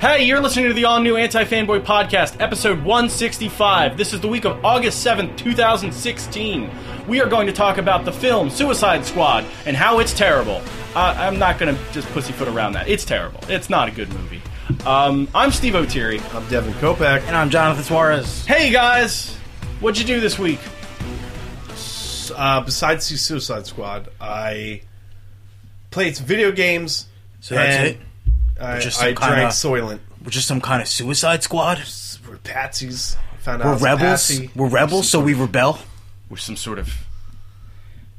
Hey, you're listening to the all new Anti Fanboy Podcast, episode 165. This is the week of August 7th, 2016. We are going to talk about the film Suicide Squad and how it's terrible. Uh, I'm not going to just pussyfoot around that. It's terrible. It's not a good movie. Um, I'm Steve O'Teary. I'm Devin Kopeck. And I'm Jonathan Suarez. Hey, guys! What'd you do this week? Uh, besides see Suicide Squad, I played some video games. So that's and it? I, Just I some kinda- drank Soylent. We're just some kind of suicide squad. We're patsies. Found out We're I was a rebels. patsy. We're rebels, so we rebel. We're some sort of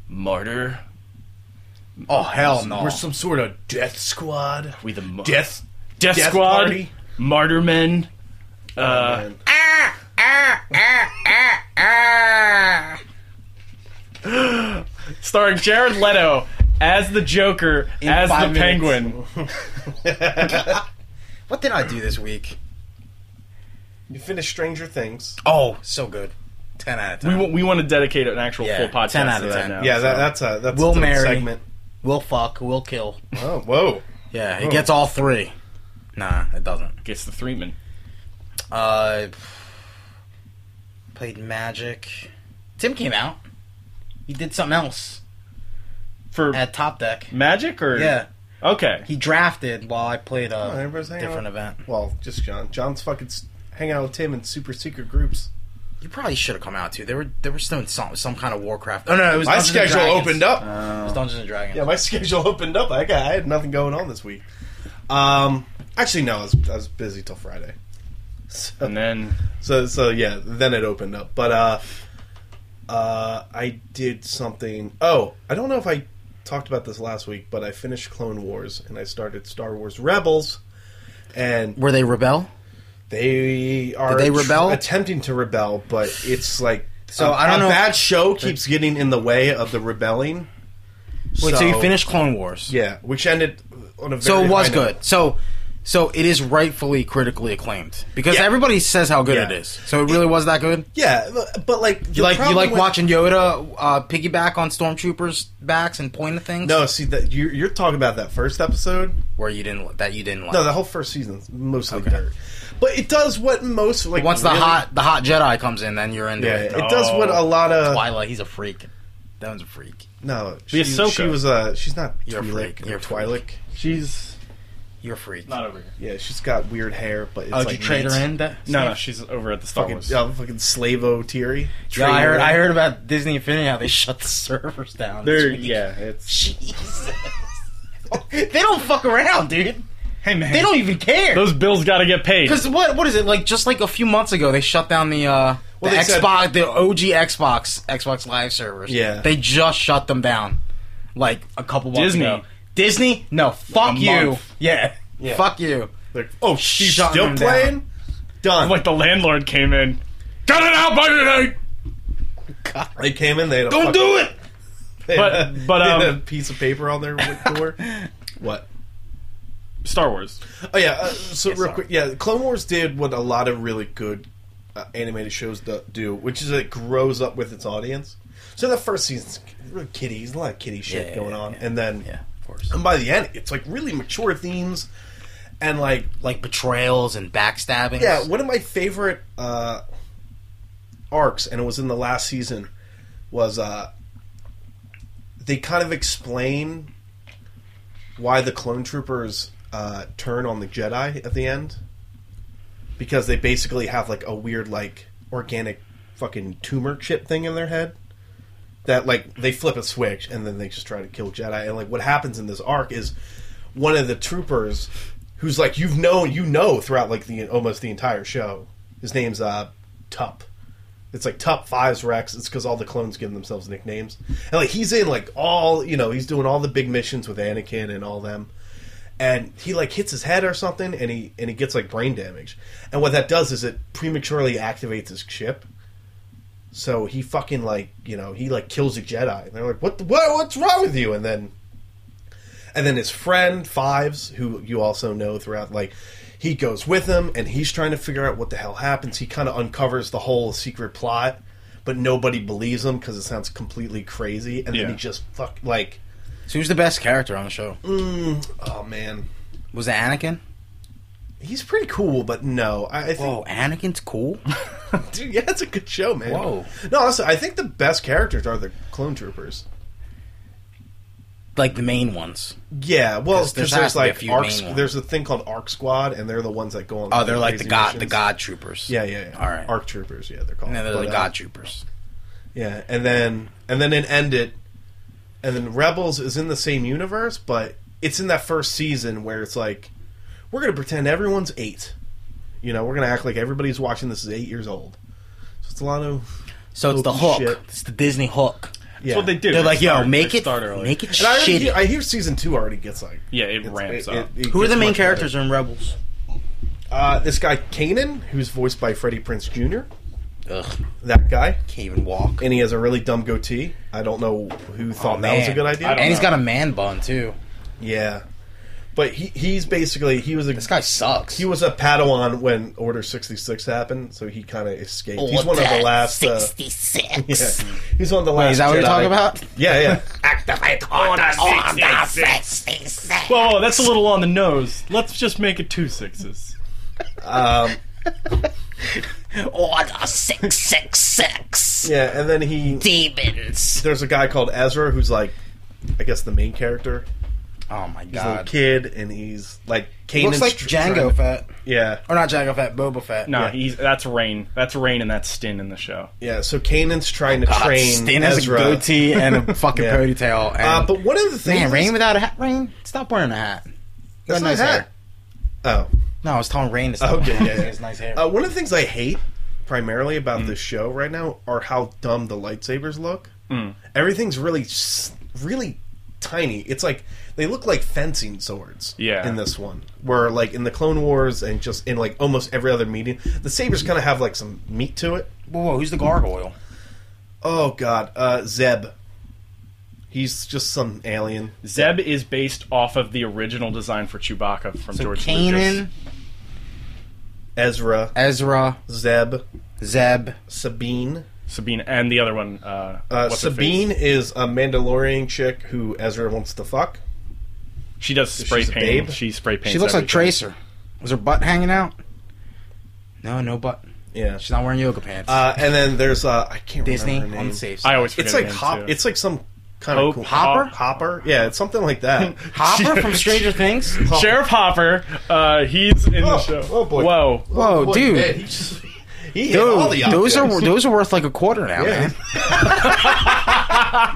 martyr. Oh hell no! We're some sort of death squad. We the mo- Death. Death, Death Squad, Party. Martyr Men. Oh, uh, Man. Ah, ah, ah, starring Jared Leto as the Joker, In as the five minutes. Penguin. what did I do this week? You finished Stranger Things. Oh, so good. Ten out of We, ten. wa- we want to dedicate an actual Yeah, full podcast 10 out to of that 10. now. Yeah, that, so. that's a that's We'll a marry. segment. We'll fuck. We'll kill. Oh, whoa! Yeah, it gets all three. Nah, it doesn't. gets the Threeman. Uh, played Magic. Tim came out. He did something else For at Top Deck. Magic or Yeah, Okay. he drafted while I played Oh, a everybody's hanging different out. event. Well, just John. John's fucking s- hang out with Tim in super secret groups. You probably should have come out too. They were they were still in some some kind of Warcraft. Oh no, it was My Dungeons and schedule Dragons. opened up. It was Dungeons and Dragons. Yeah, my schedule opened up. I got I had nothing going on this week. Um, actually, no, I was, I was busy till Friday. So, And then so, so yeah, then it opened up. But uh, uh, I did something. Oh, I don't know if I talked about this last week, but I finished Clone Wars and I started Star Wars Rebels, and Were they rebel? they are Did they rebel? attempting to rebel, but it's like So a- I don't a know- bad show keeps getting in the way of the rebelling. Wait, so, you finished Clone Wars? Yeah, which ended on a very So it was high note. good. So so it is rightfully critically acclaimed because Yeah. everybody says how good Yeah. it is. So it really was that good. Yeah, but like You like you like watching Yoda uh, piggyback on stormtroopers' backs and point at things. No, see that you're, you're talking about that first episode. where you didn't that you didn't like. No, the whole first season's mostly Okay. dirt, but it does what most like Once the really- hot the hot Jedi comes in, then you're into Yeah, it. it does what a lot of Twilight, he's a freak. That one's a freak. no. The She, Ahsoka. she was uh she's not You're a freak. You're a Twi'lek. she's You're a freak. not over here. Yeah, she's got weird hair, but it's oh, did like you trade her in? That, No, no, she's over at the Star Fucking, Wars. yeah, fucking Slavo Tiri. Yeah, I heard. I heard about Disney Infinity how they shut the servers down. this They're, yeah, it's Jesus. they don't fuck around, dude. hey man, They don't even care. Those bills got to get paid. Because what what is it like? Just like a few months ago, they shut down the uh, Well, the they said- Xbox, the OG Xbox, Xbox Live servers. Yeah. they just shut them down, like a couple months Disney. ago. Disney, no, fuck A you. month. Yeah. Yeah. fuck you. Like, oh, she's Shutting still them down. playing. Done. like the landlord came in. Got it out by tonight. they came in. They had a Don't fucking- do it. They But- had, but, they had um, a piece of paper on their door. what? Star Wars. Oh yeah. Uh, so real sorry. quick, yeah, Clone Wars did what a lot of really good uh, animated shows do, do, which is it grows up with its audience. So the first season's really kiddies, a lot of kiddie shit Yeah, going yeah, on, yeah. and then Yeah, of course. and by the end, it's like really mature themes, and like Like betrayals and backstabbing. yeah, one of my favorite uh, arcs, and it was in the last season, was uh, they kind of explain why the clone troopers uh, turn on the Jedi at the end, because they basically have like a weird like organic fucking tumor chip thing in their head. That like they flip a switch and then they just try to kill Jedi and like what happens in this arc is one of the troopers who's like you've known you know throughout like the almost the entire show. His name's uh Tup. It's like Tup Fives Rex. It's because all the clones give themselves nicknames. And like he's in like all you know he's doing all the big missions with Anakin and all them. And he like hits his head or something, and he and he gets like brain damage. And what that does is it prematurely activates his chip. So he fucking like you know he like kills a Jedi. And they're like, what the, what what's wrong with you? And then and then his friend Fives, who you also know throughout, like he goes with him, and he's trying to figure out what the hell happens. He kind of uncovers the whole secret plot, but nobody believes him because it sounds completely crazy. And Yeah. then he just fuck like, So who's the best character on the show? Mm, oh man, Was it Anakin? He's pretty cool, but no, I, I think Whoa, Anakin's cool. dude, yeah, it's a good show, man. Whoa. No, honestly, I think the best characters are the clone troopers. like the main ones. Yeah, well, 'Cause there because has there's to be a like few Arc, main ones. there's a thing called Arc Squad, and they're the ones that go on. Oh, they're like the crazy god, the missions. god troopers. Yeah, yeah, yeah. All right. Arc troopers. Yeah, they're called. And then they're But, the uh, god troopers. Yeah, and then and then it ended, and then Rebels is in the same universe, but it's in that first season where it's like we're gonna pretend everyone's eight. You know, we're gonna act like everybody's watching this is eight years old. So it's a lot of So it's the hook. shit. It's the Disney hook. yeah. That's what they do. They're They like, yo, make it, start early. make it And I, already shitty. hear, I hear season two already gets like Yeah, it it's- ramps it- up. it- it Who are gets the main much better. characters in Rebels? Uh, this guy Kanan, who's voiced by Freddie Prinze Jr. Ugh, That guy, can't even walk. and he has a really dumb goatee. I don't know who thought that was a man. good idea. I don't And he's know. got a man bun too. Yeah, but he he's basically he was a This guy sucks. he was a Padawan when Order sixty six happened, so he kind of escaped. he's one of the Order last. Uh, 66. yeah, he's one of the last. Wait, is that what you're Jedi. talking about? Yeah, yeah. Activate Order 66. Whoa, whoa, that's a little on the nose. Let's just make it two sixes. Um, Order 666. yeah, and then he Demons. there's a guy called Ezra who's like, I guess the main character. Oh my He's a little god. kid, and he's like He looks Kanan's like tr- Django trying- Fett. Yeah, Or not Django Fett, Boba Fett. No, Yeah. he's that's Rain. That's Rain, and that's Stin in the show. yeah. So Kanan's trying to God, train Stan has Ezra. a goatee and a fucking Yeah. ponytail. And, Uh, but one of the things, man, Rain without a hat. Rain, stop wearing a hat. You That's got not nice hat. hair. Oh, No, I was telling Rain to stop. Okay, yeah, yeah. his nice hair. Uh, one of the things I hate primarily Mm. about this show right now are how dumb the lightsabers look. Mm. Everything's really, really tiny. It's like they look like fencing swords. Yeah. In this one, where like in the Clone Wars and just in like almost every other medium, the sabers kind of have like some meat to it. whoa, whoa, who's the gargoyle? Oh God, uh, Zeb. He's just some alien. Zeb is based off of the original design for Chewbacca from So George Kanan, Lucas. Ezra, Ezra, Zeb, Zeb. Sabine. Sabine, and the other one. Uh, Uh, Sabine is a Mandalorian chick who Ezra wants to fuck. She does spray she's paint. She spray paints. She looks like. Tracer. Was her butt hanging out? No, no butt. Yeah. She's not wearing yoga pants. Uh, and then there's uh, I can't Disney remember her on name. the safe side. I always forget It's like name, hop. too. It's like some kind Hope- of cool Hopper? Hopper. Yeah, it's something like that. Hopper from Stranger Things. Sheriff Hopper. Uh, he's in the Oh, show. oh, boy. Whoa. Whoa, boy, dude. man, he, just, he hit all the Dude, those are those are worth like a quarter now, Yeah. man.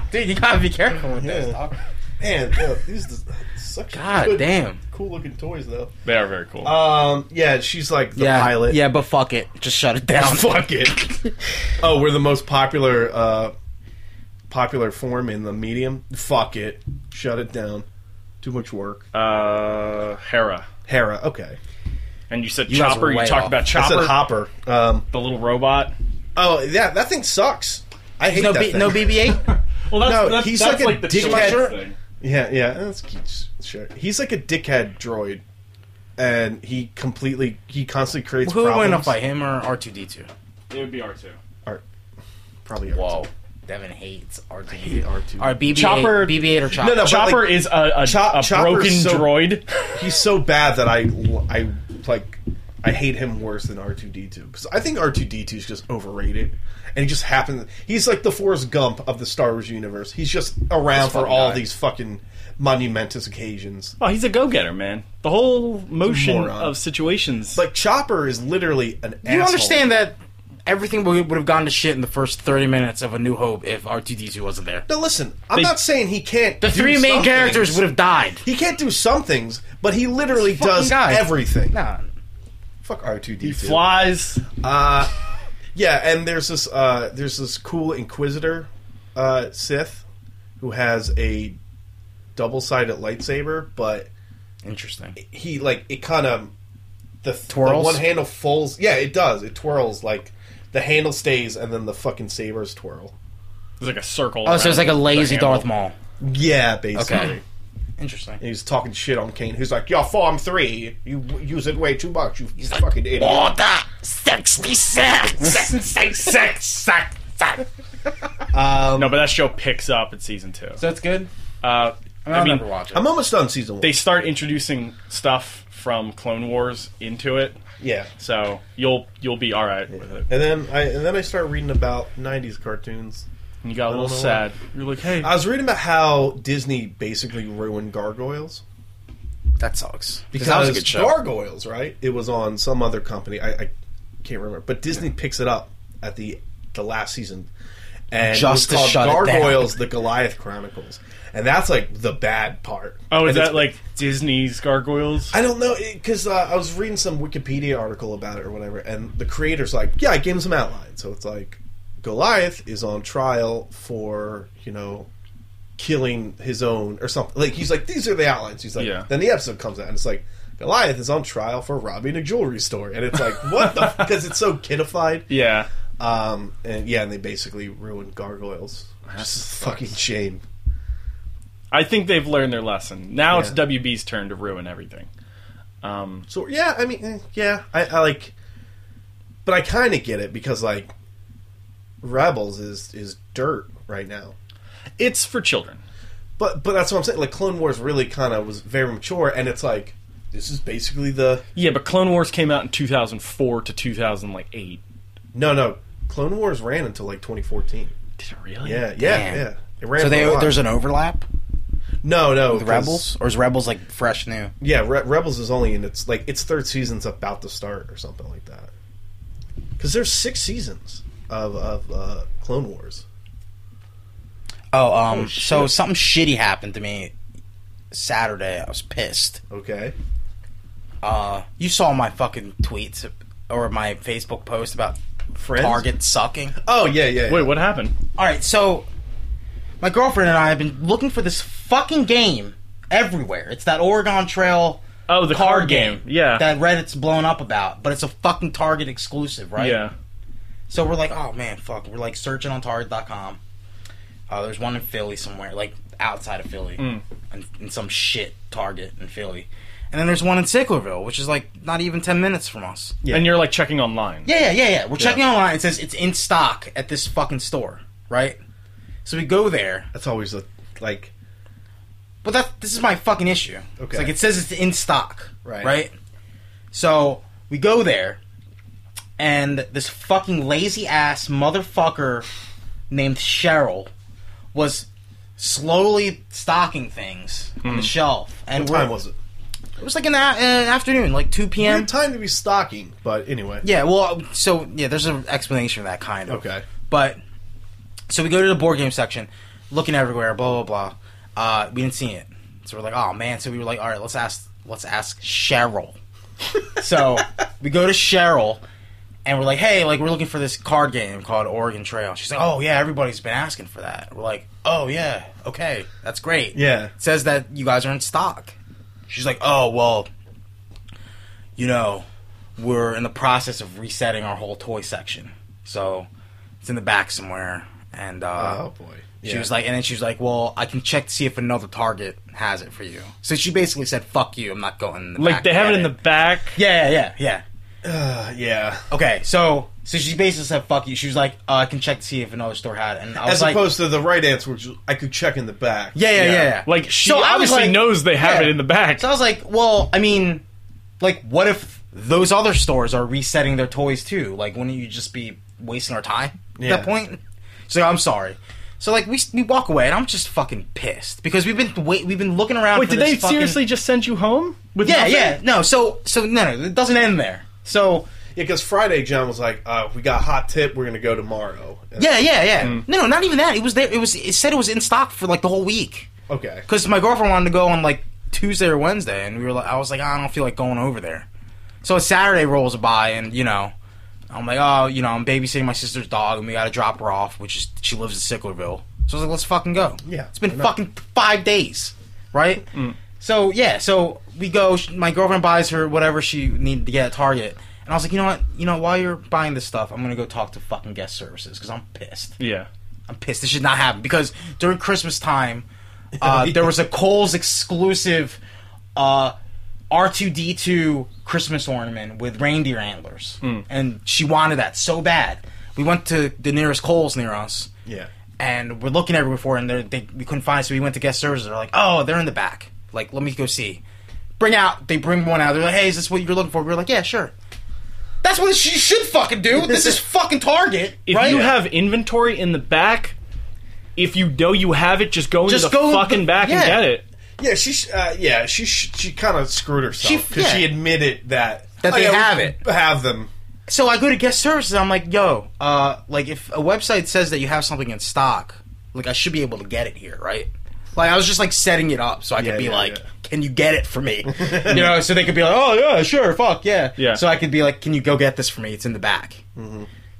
Dude, you gotta be careful with this. Yeah. dog. Man, yeah, these are such God good, damn. cool looking toys though. They are very cool. Um, yeah, she's like the yeah, pilot. yeah, but fuck it, just shut it down. fuck it. oh, we're the most popular uh popular form in the medium. Fuck it. Shut it down. Too much work. uh, Hera. Hera. Okay. And you said You Chopper. You talked off. about I Chopper, said Hopper. Um, the little robot. oh yeah, that thing sucks. I hate No, that B, thing. no BB-8. Well, that's, No, that's, he's that's like a like the dickhead. Chewbacca thing. Yeah, yeah, that's cute. Sure. He's like a dickhead droid, and he completely he constantly creates Who would problems. win to fight him or R two D two? It would be R two. R, Probably R Whoa, Devin hates R two D two. R two. All right, BB-8, Chopper- BB-8 or Chopper? No, no, Chopper like, is a, a, Chop- a broken so- droid. He's so bad that I I like I hate him worse than R two D two because I think R two D two is just overrated, and he just happens. He's like the Forrest Gump of the Star Wars universe. He's just around This for fucking all guy. these fucking monumentous occasions. Oh, he's a go-getter, man. The whole motion Moron. of situations. Like Chopper is literally an. you understand that everything would would have gone to shit in the first thirty minutes of A New Hope if R two D two wasn't there. No, listen. I'm They- not saying he can't. The do three main some characters things. would have died. He can't do some things, but he literally Fucking does guy. everything. Nah, Fuck R two D two. he two. flies. Uh, yeah, and there's this uh, there's this cool Inquisitor uh, Sith who has a double sided lightsaber, but interesting. he like it kind of the, the one handle folds. Yeah, it does. It twirls like the handle stays, and then the fucking sabers twirl. It's like a circle. Oh, so it's like a lazy. Darth Maul. Yeah, basically. Okay. Interesting. And he's talking shit on Kane. He's like, "Your form three, you use it way too much. You he's fucking idiot." Order sixty six. Um, No, but that show picks up in season two. So that's good. Uh, I, mean, I I'll mean, never watch it. I'm almost done season one. they start introducing stuff from Clone Wars into it, Yeah. so you'll you'll be all right with it. And then I and then I start reading about '90s cartoons. And you got a little don't sad. You're like, hey, I was reading about how Disney basically ruined Gargoyles That sucks. because that was a good show. Gargoyles, right? It was on some other company. I, I can't remember, but Disney picks it up at the the last season, and Just it to was shut it called down. Gargoyles: The Goliath Chronicles, and that's like the bad part. oh, is And that like Disney's Gargoyles? I don't know because uh, I was reading some Wikipedia article about it or whatever, and the creator's like, "Yeah, I gave him some outline." So it's like Goliath is on trial for you know killing his own or something. Like he's like, "These are the outlines." He's like, Yeah. then the episode comes out and it's like. Goliath is on trial for robbing a jewelry store, and it's like what the because it's so kidified. yeah, Um, and yeah, and they basically ruined gargoyles. Just a fucking shame. I think they've learned their lesson. Now it's Yeah. WB's turn to ruin everything. Um, So yeah, I mean, eh, yeah, I, I like, but I kind of get it because like, Rebels is is dirt right now. it's for children. But but that's what I'm saying. Like Clone Wars really kind of was very mature, and it's like this is basically the Yeah, but Clone Wars came out in 2004 to 2008. no no Clone Wars ran until like 2014. Did it really? Yeah yeah Damn. yeah. It ran So they, there's an overlap no no with 'cause- Rebels, or is Rebels like fresh new? Yeah, Re- Rebels is only in its like its third season's about to start or something like that. Because there's six seasons of of uh, Clone Wars. Oh, um, Oh, so something shitty happened to me Saturday. I was pissed. Okay. Uh, you saw my fucking tweets or my Facebook post about Friends. Target sucking. Oh yeah yeah. Wait, what happened? All right, so my girlfriend and I have been looking for this fucking game everywhere. It's that Oregon Trail Oh, the card, game. Yeah. that Reddit's blown up about, but it's a fucking Target exclusive, right? Yeah. So we're like, oh man, fuck. We're like searching on Target.com. Uh, there's one in Philly somewhere, like outside of Philly, Mm. in, in some shit Target in Philly. And then there's one in Sicklerville, which is like not even ten minutes from us. Yeah. And you're like checking online. Yeah, yeah, yeah, yeah. We're checking online. It says it's in stock at this fucking store, right? So we go there, That's always a like but that this is my fucking issue. It's Okay. like it says it's in stock, Right. Right. So we go there, and this fucking lazy ass motherfucker named Cheryl was slowly stocking things on the shelf. And what time was it? It was like an, a- uh, afternoon, like two p.m. Weird time to be stocking, but anyway. Yeah, well, so yeah, there's an explanation for that kind of. Okay. But so we go to the board game section, looking everywhere, blah blah blah. Uh, we didn't see it, so we're like, oh man. So we were like, all right, let's ask, let's ask Cheryl. so we go to Cheryl, and we're like, hey, like we're looking for this card game called Oregon Trail. She's like, oh yeah, everybody's been asking for that. We're like, oh yeah, okay, that's great. Yeah. It says that you guys are in stock. She's like, oh well, you know, we're in the process of resetting our whole toy section, so it's in the back somewhere. And uh, Oh boy. she was like, and then she was like, well, I can check to see if another Target has it for you. So she basically said, fuck you, I'm not going. In the Like back they have it in the back. Yeah, yeah, yeah, yeah. Uh, yeah. Okay, so so she basically said, fuck you. She was like, uh, I can check to see if another store had it. And I was As like, opposed to the right answer, which was, I could check in the back. yeah, yeah, yeah, yeah. Like she So I was obviously like- knows they have yeah. it in the back. So I was like, well, I mean, like, what if those other stores are resetting their toys too? Like, wouldn't you just be wasting our time at Yeah. that point? So I'm sorry. So like we we walk away and I'm just fucking pissed because we've been wait we've been looking around. Wait, for did this they fucking- seriously just send you home with Yeah, nothing? yeah. No, so so no, no, it doesn't end there. So Yeah, because Friday, John was like, uh, "We got a hot tip. We're gonna go tomorrow." And- yeah, yeah, yeah. Mm. No, no, not even that. It was there. It was. It said it was in stock for like the whole week. Okay. because my girlfriend wanted to go on like Tuesday or Wednesday, and we were like, I was like, I don't feel like going over there. So a Saturday rolls by, and you know, I'm like, oh, you know, I'm babysitting my sister's dog, and we got to drop her off, which is she lives in Sicklerville. So I was like, let's fucking go. Yeah, it's been fucking five days, right? So yeah, so we go. My girlfriend buys her whatever she needed to get at Target. And I was like, you know what? You know, while you're buying this stuff, I'm gonna go talk to fucking guest services because I'm pissed. Yeah. I'm pissed. This should not happen because during Christmas time, uh, there was a Kohl's exclusive uh, R2D2 Christmas ornament with reindeer antlers, and she wanted that so bad. We went to the nearest Kohl's near us, Yeah. and we're looking everywhere for it, and they we couldn't find it. So we went to guest services. They're like, "Oh, they're in the back. Like, let me go see." Bring out. They bring one out. They're like, "Hey, is this what you're looking for?" We're like, "Yeah, sure." That's what she should fucking do. This is fucking Target, If right? you have inventory in the back, if you know you have it, just go Just into the go in the- fucking back and get it. Yeah, she uh, yeah she she kind of screwed herself because she, yeah. admitted that That oh, they yeah, have it. have them. so I go to guest services. I'm like, "Yo, uh, like if a website says that you have something in stock, like I should be able to get it here, right?" Like I was just like setting it up so I could Yeah, be yeah, like, yeah. "Can you get it for me?" you know, so they could be like, "Oh yeah, sure, fuck yeah." Yeah. So I could be like, "Can you go get this for me? It's in the back."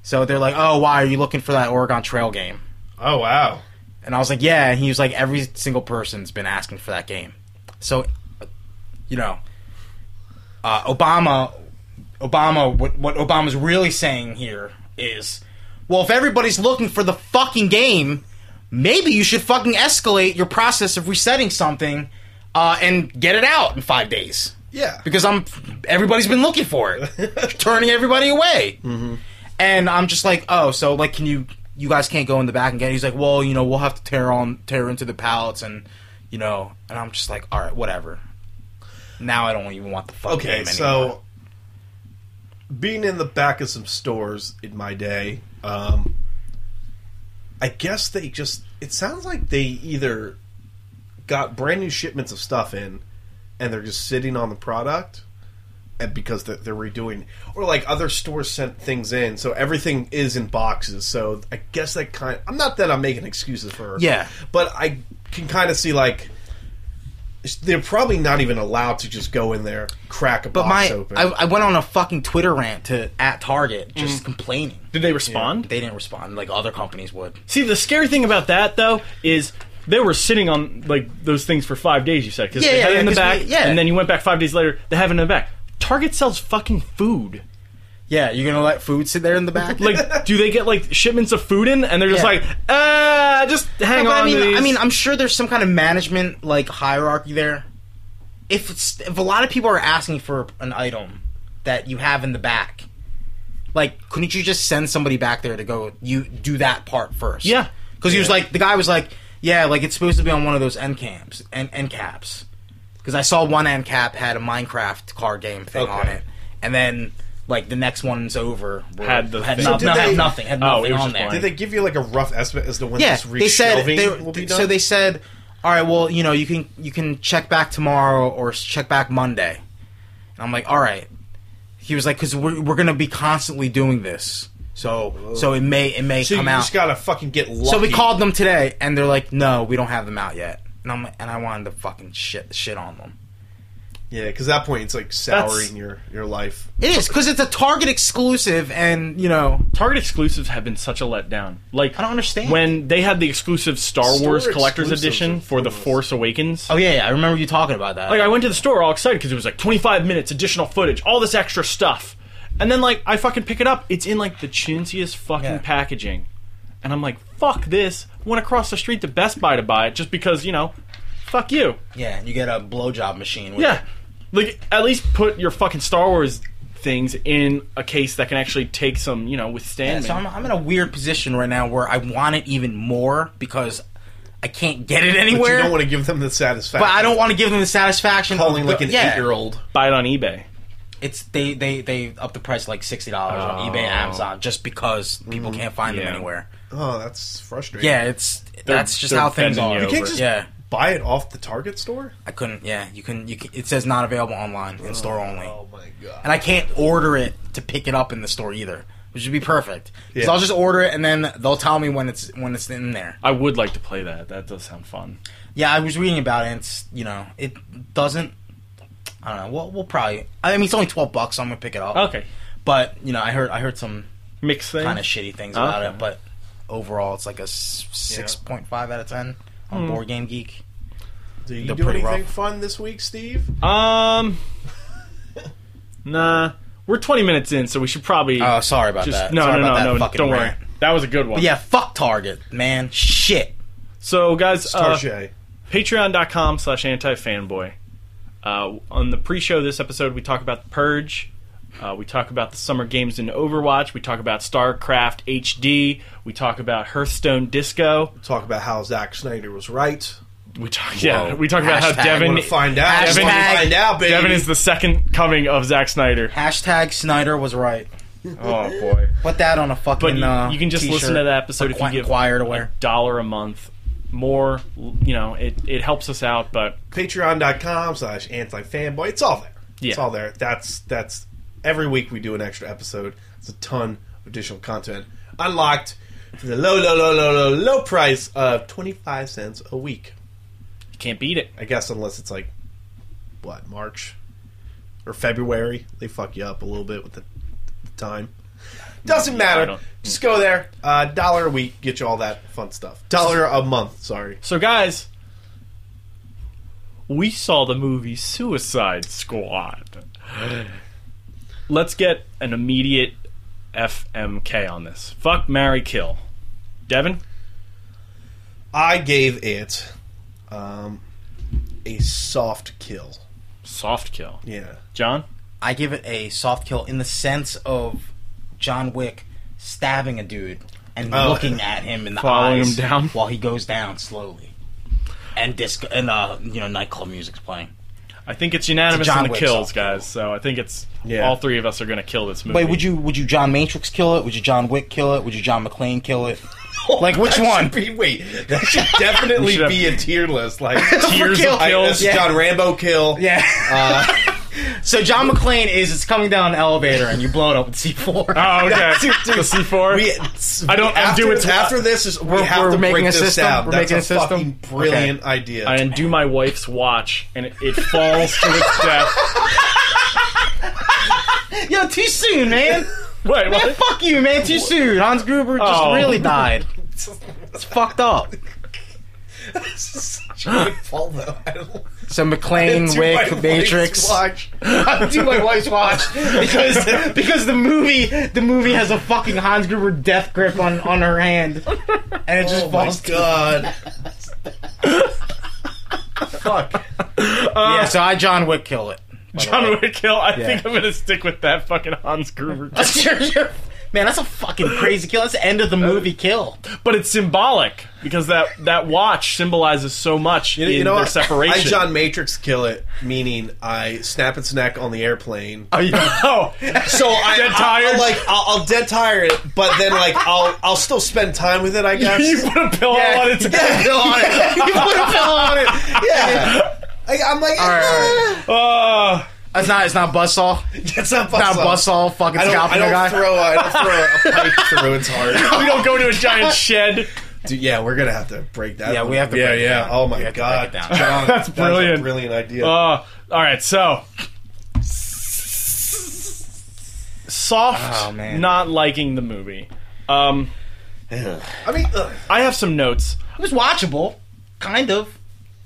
So they're like, "Oh, why are you looking for that Oregon Trail game?" Oh wow. And I was like, "Yeah." And he was like, "Every single person's been asking for that game." So, you know, uh, Obama, Obama, what what Obama's really saying here is, well, if everybody's looking for the fucking game, maybe you should fucking escalate your process of resetting something uh, and get it out in five days Yeah. because I'm everybody's been looking for it, turning everybody away. And I'm just like, oh, so like, can you you guys can't go in the back and get? It? He's like, well, you know, we'll have to tear on tear into the pallets and you know, and I'm just like, all right, whatever. Now I don't even want the fucking Okay, game anymore. so being in the back of some stores in my day, um, I guess they just. It sounds like they either got brand new shipments of stuff in, and they're just sitting on the product, and because they're, they're redoing, or like other stores sent things in, so everything is in boxes. So I guess that kind. I'm not that I'm making excuses for her, Yeah. but I can kind of see like. They're probably not even allowed to just go in there, crack a but box my open. I, I went on a fucking Twitter rant to at Target just mm. complaining. Did they respond? They didn't respond like other companies would. See, the scary thing about that though is they were sitting on like those things for five days. You said because Yeah, they yeah, had it in the back, we- yeah. and then you went back five days later. They have it in the back. Target sells fucking food. Yeah, you're gonna let food sit there in the back? Like, do they get like shipments of food in, and they're just Yeah. like, uh, just hang No, but on I mean, to these. I mean, I'm sure there's some kind of management like hierarchy there. If it's, if a lot of people are asking for an item that you have in the back, like, couldn't you just send somebody back there to go you do that part first? Yeah. because he was like, the guy was like, yeah, like it's supposed to be on one of those end camps, end, end caps. Because I saw one end cap had a Minecraft card game thing on Okay. it, and then like the next one's over were- Had the had, thing. no- So did no, had nothing had Oh, nothing it was on just there. Did they give you like a rough estimate as to when Yeah, this they said they, will be done? so they said, all right, well, you know, you can you can check back tomorrow or check back Monday. And I'm like, all right. He was like, because we're we're gonna be constantly doing this, so so it may it may so you come out. just gotta fucking get lucky. So we called them today, and they're like, no, we don't have them out yet. And I'm like, and I wanted to fucking shit shit on them. Yeah, because at that point it's like souring your your life. It is because it's a Target exclusive, and you know, Target exclusives have been such a letdown. Like I don't understand. when they had the exclusive Star Store Wars collector's exclusives edition are for the fools. Force Awakens. oh yeah, yeah, I remember you talking about that. Like I went to the store all excited because it was like 25 minutes additional footage, all this extra stuff, and then like I fucking pick it up, it's in like the chintziest fucking Yeah. packaging, and I'm like, fuck this. Went across the street to Best Buy to buy it just because you know, fuck you. yeah, you get a blowjob machine. With Yeah, it. like at least put your fucking Star Wars things in a case that can actually take some, you know, Yeah, withstand. so I'm, I'm in a weird position right now where I want it even more because I can't get it But anywhere. you don't want to give them the satisfaction. but I don't want to give them the satisfaction. calling of- like an yeah, eight year old. buy it on eBay. It's they they they up the price like sixty dollars on eBay and oh. Amazon just because people mm-hmm. can't find Yeah. them anywhere. Oh, that's frustrating. Yeah, it's that's just how things are. you you can't just yeah, buy it off the Target store. I couldn't. Yeah, you can. You can, it says not available online in store oh only, Oh my god! and I can't order it to pick it up in the store either, which would be perfect. Because Yeah. I'll just order it and then they'll tell me when it's when it's in there. I would like to play that. That does sound fun. Yeah, I was reading about it. And it's you know it doesn't. I don't know. We'll, we'll probably. I mean, it's only twelve bucks, so I'm gonna pick it up. Okay, But you know, I heard I heard some mix thing. kind of shitty things about Okay. it. But overall, it's like a six point five out of ten on hmm. Board Game Geek. Do you They're do pretty anything rough. fun this week, Steve? Um, nah, we're 20 minutes in, so we should probably Oh, sorry about just that. no, Sorry no, about no, that no. Don't worry. rant. That was a good one. But yeah, fuck Target, man. Shit. So guys, uh, patreon.com slash anti-fanboy. Uh, on the pre-show this episode, we talk about the Purge. Uh, we talk about the summer games in Overwatch. We talk about StarCraft HD. We talk about Hearthstone Disco. Talk about how Zack Snyder was right we talk, yeah, we talk about how Hashtag Devin, Want to find out? Hashtag- Wanna find out, baby. Devin is the second coming of Zack Snyder. Hashtag Snyder was right. Oh boy! Put that on a fucking. But you, uh, you can just t-shirt listen to that episode for if you Qu- give choir to a wear. dollar a month more. You know, it it helps us out. But Patreon.com slash anti fanboy. It's all there. It's Yeah. all there. That's that's every week we do an extra episode. It's a ton of additional content unlocked for the low, low, low, low, low, low price of twenty five cents a week. Can't beat it. I guess unless it's like what March or February, they fuck you up a little bit with the, the time. Doesn't matter. Just go there. Uh, dollar a week, get you all that fun stuff. Dollar a month. Sorry. So, guys, we saw the movie Suicide Squad. Let's get an immediate FMK on this. Fuck, Mary kill. Devin? I gave it um, a soft kill. Soft kill. Yeah. John? I give it a soft kill in the sense of John Wick stabbing a dude and Oh. looking at him in the Following eyes him down? while he goes down slowly. And disco and uh you know nightclub music's playing. I think it's unanimous It's a John in the Wick kills, soft guys. So I think it's Yeah. all three of us are going to kill this movie. Wait, would you would you John Matrix kill it? Would you John Wick kill it? Would you John McClane kill it? Like which That one? should be- wait, that should definitely We should have- be a tier list. Like Tears kill. of I, kills? that's Yeah. John Rambo kill. Yeah. Uh, so John McClane is it's coming down an elevator and you blow it up with C four. Oh, okay. Dude, dude, the C4? I don't- I'm After, doing it- after this is we We're- have we're to making break a this system? down. We're That's making a a system? fucking brilliant idea. I undo my wife's watch, and it, it falls to its death. Yo, too soon, man. Wait, Man, what? fuck you, man. Too soon. Hans Gruber just Oh. really died. It's fucked up. This is such a good fall though. I don't- So McClane, Do my Wick, wife's Matrix. watch. I do my wife's watch because because the movie the movie has a fucking Hans Gruber death grip on on her hand, and it just Oh my falls. god. Fuck. yeah, uh, so I John Wick kill it. John. Wick kill. I Yeah. think I'm going to stick with that fucking Hans Gruber. Sure, sure. Man, that's a fucking crazy kill. That's the end of the movie kill. But it's symbolic because that, that watch symbolizes so much You know, in you know their what? separation. I John Matrix kill it, meaning I snap its neck on the airplane. Oh, yeah. oh, So I, Dead tired? I, like I'll, I'll dead tire it, but then like I'll I'll still spend time with it. I guess. you put a pillow Yeah. on its Yeah, pill on it. You put a pill on it. Yeah. I, I'm like, right, all eh. Oh, It's not. It's not buzzsaw. It's not Not buzzsaw. buzzsaw. Fucking I don't, scalping I the don't guy. throw. I don't throw a pipe through its heart. we don't go to a giant shed. Dude, yeah, we're gonna have to break that. Yeah, one. we have to Yeah, break it yeah. down. Oh my We have to god, break it down. John, That's a brilliant. brilliant idea. Uh, all right, so soft. Oh, man. Not liking the movie. Um, I mean, ugh. I have some notes. It was watchable, kind of.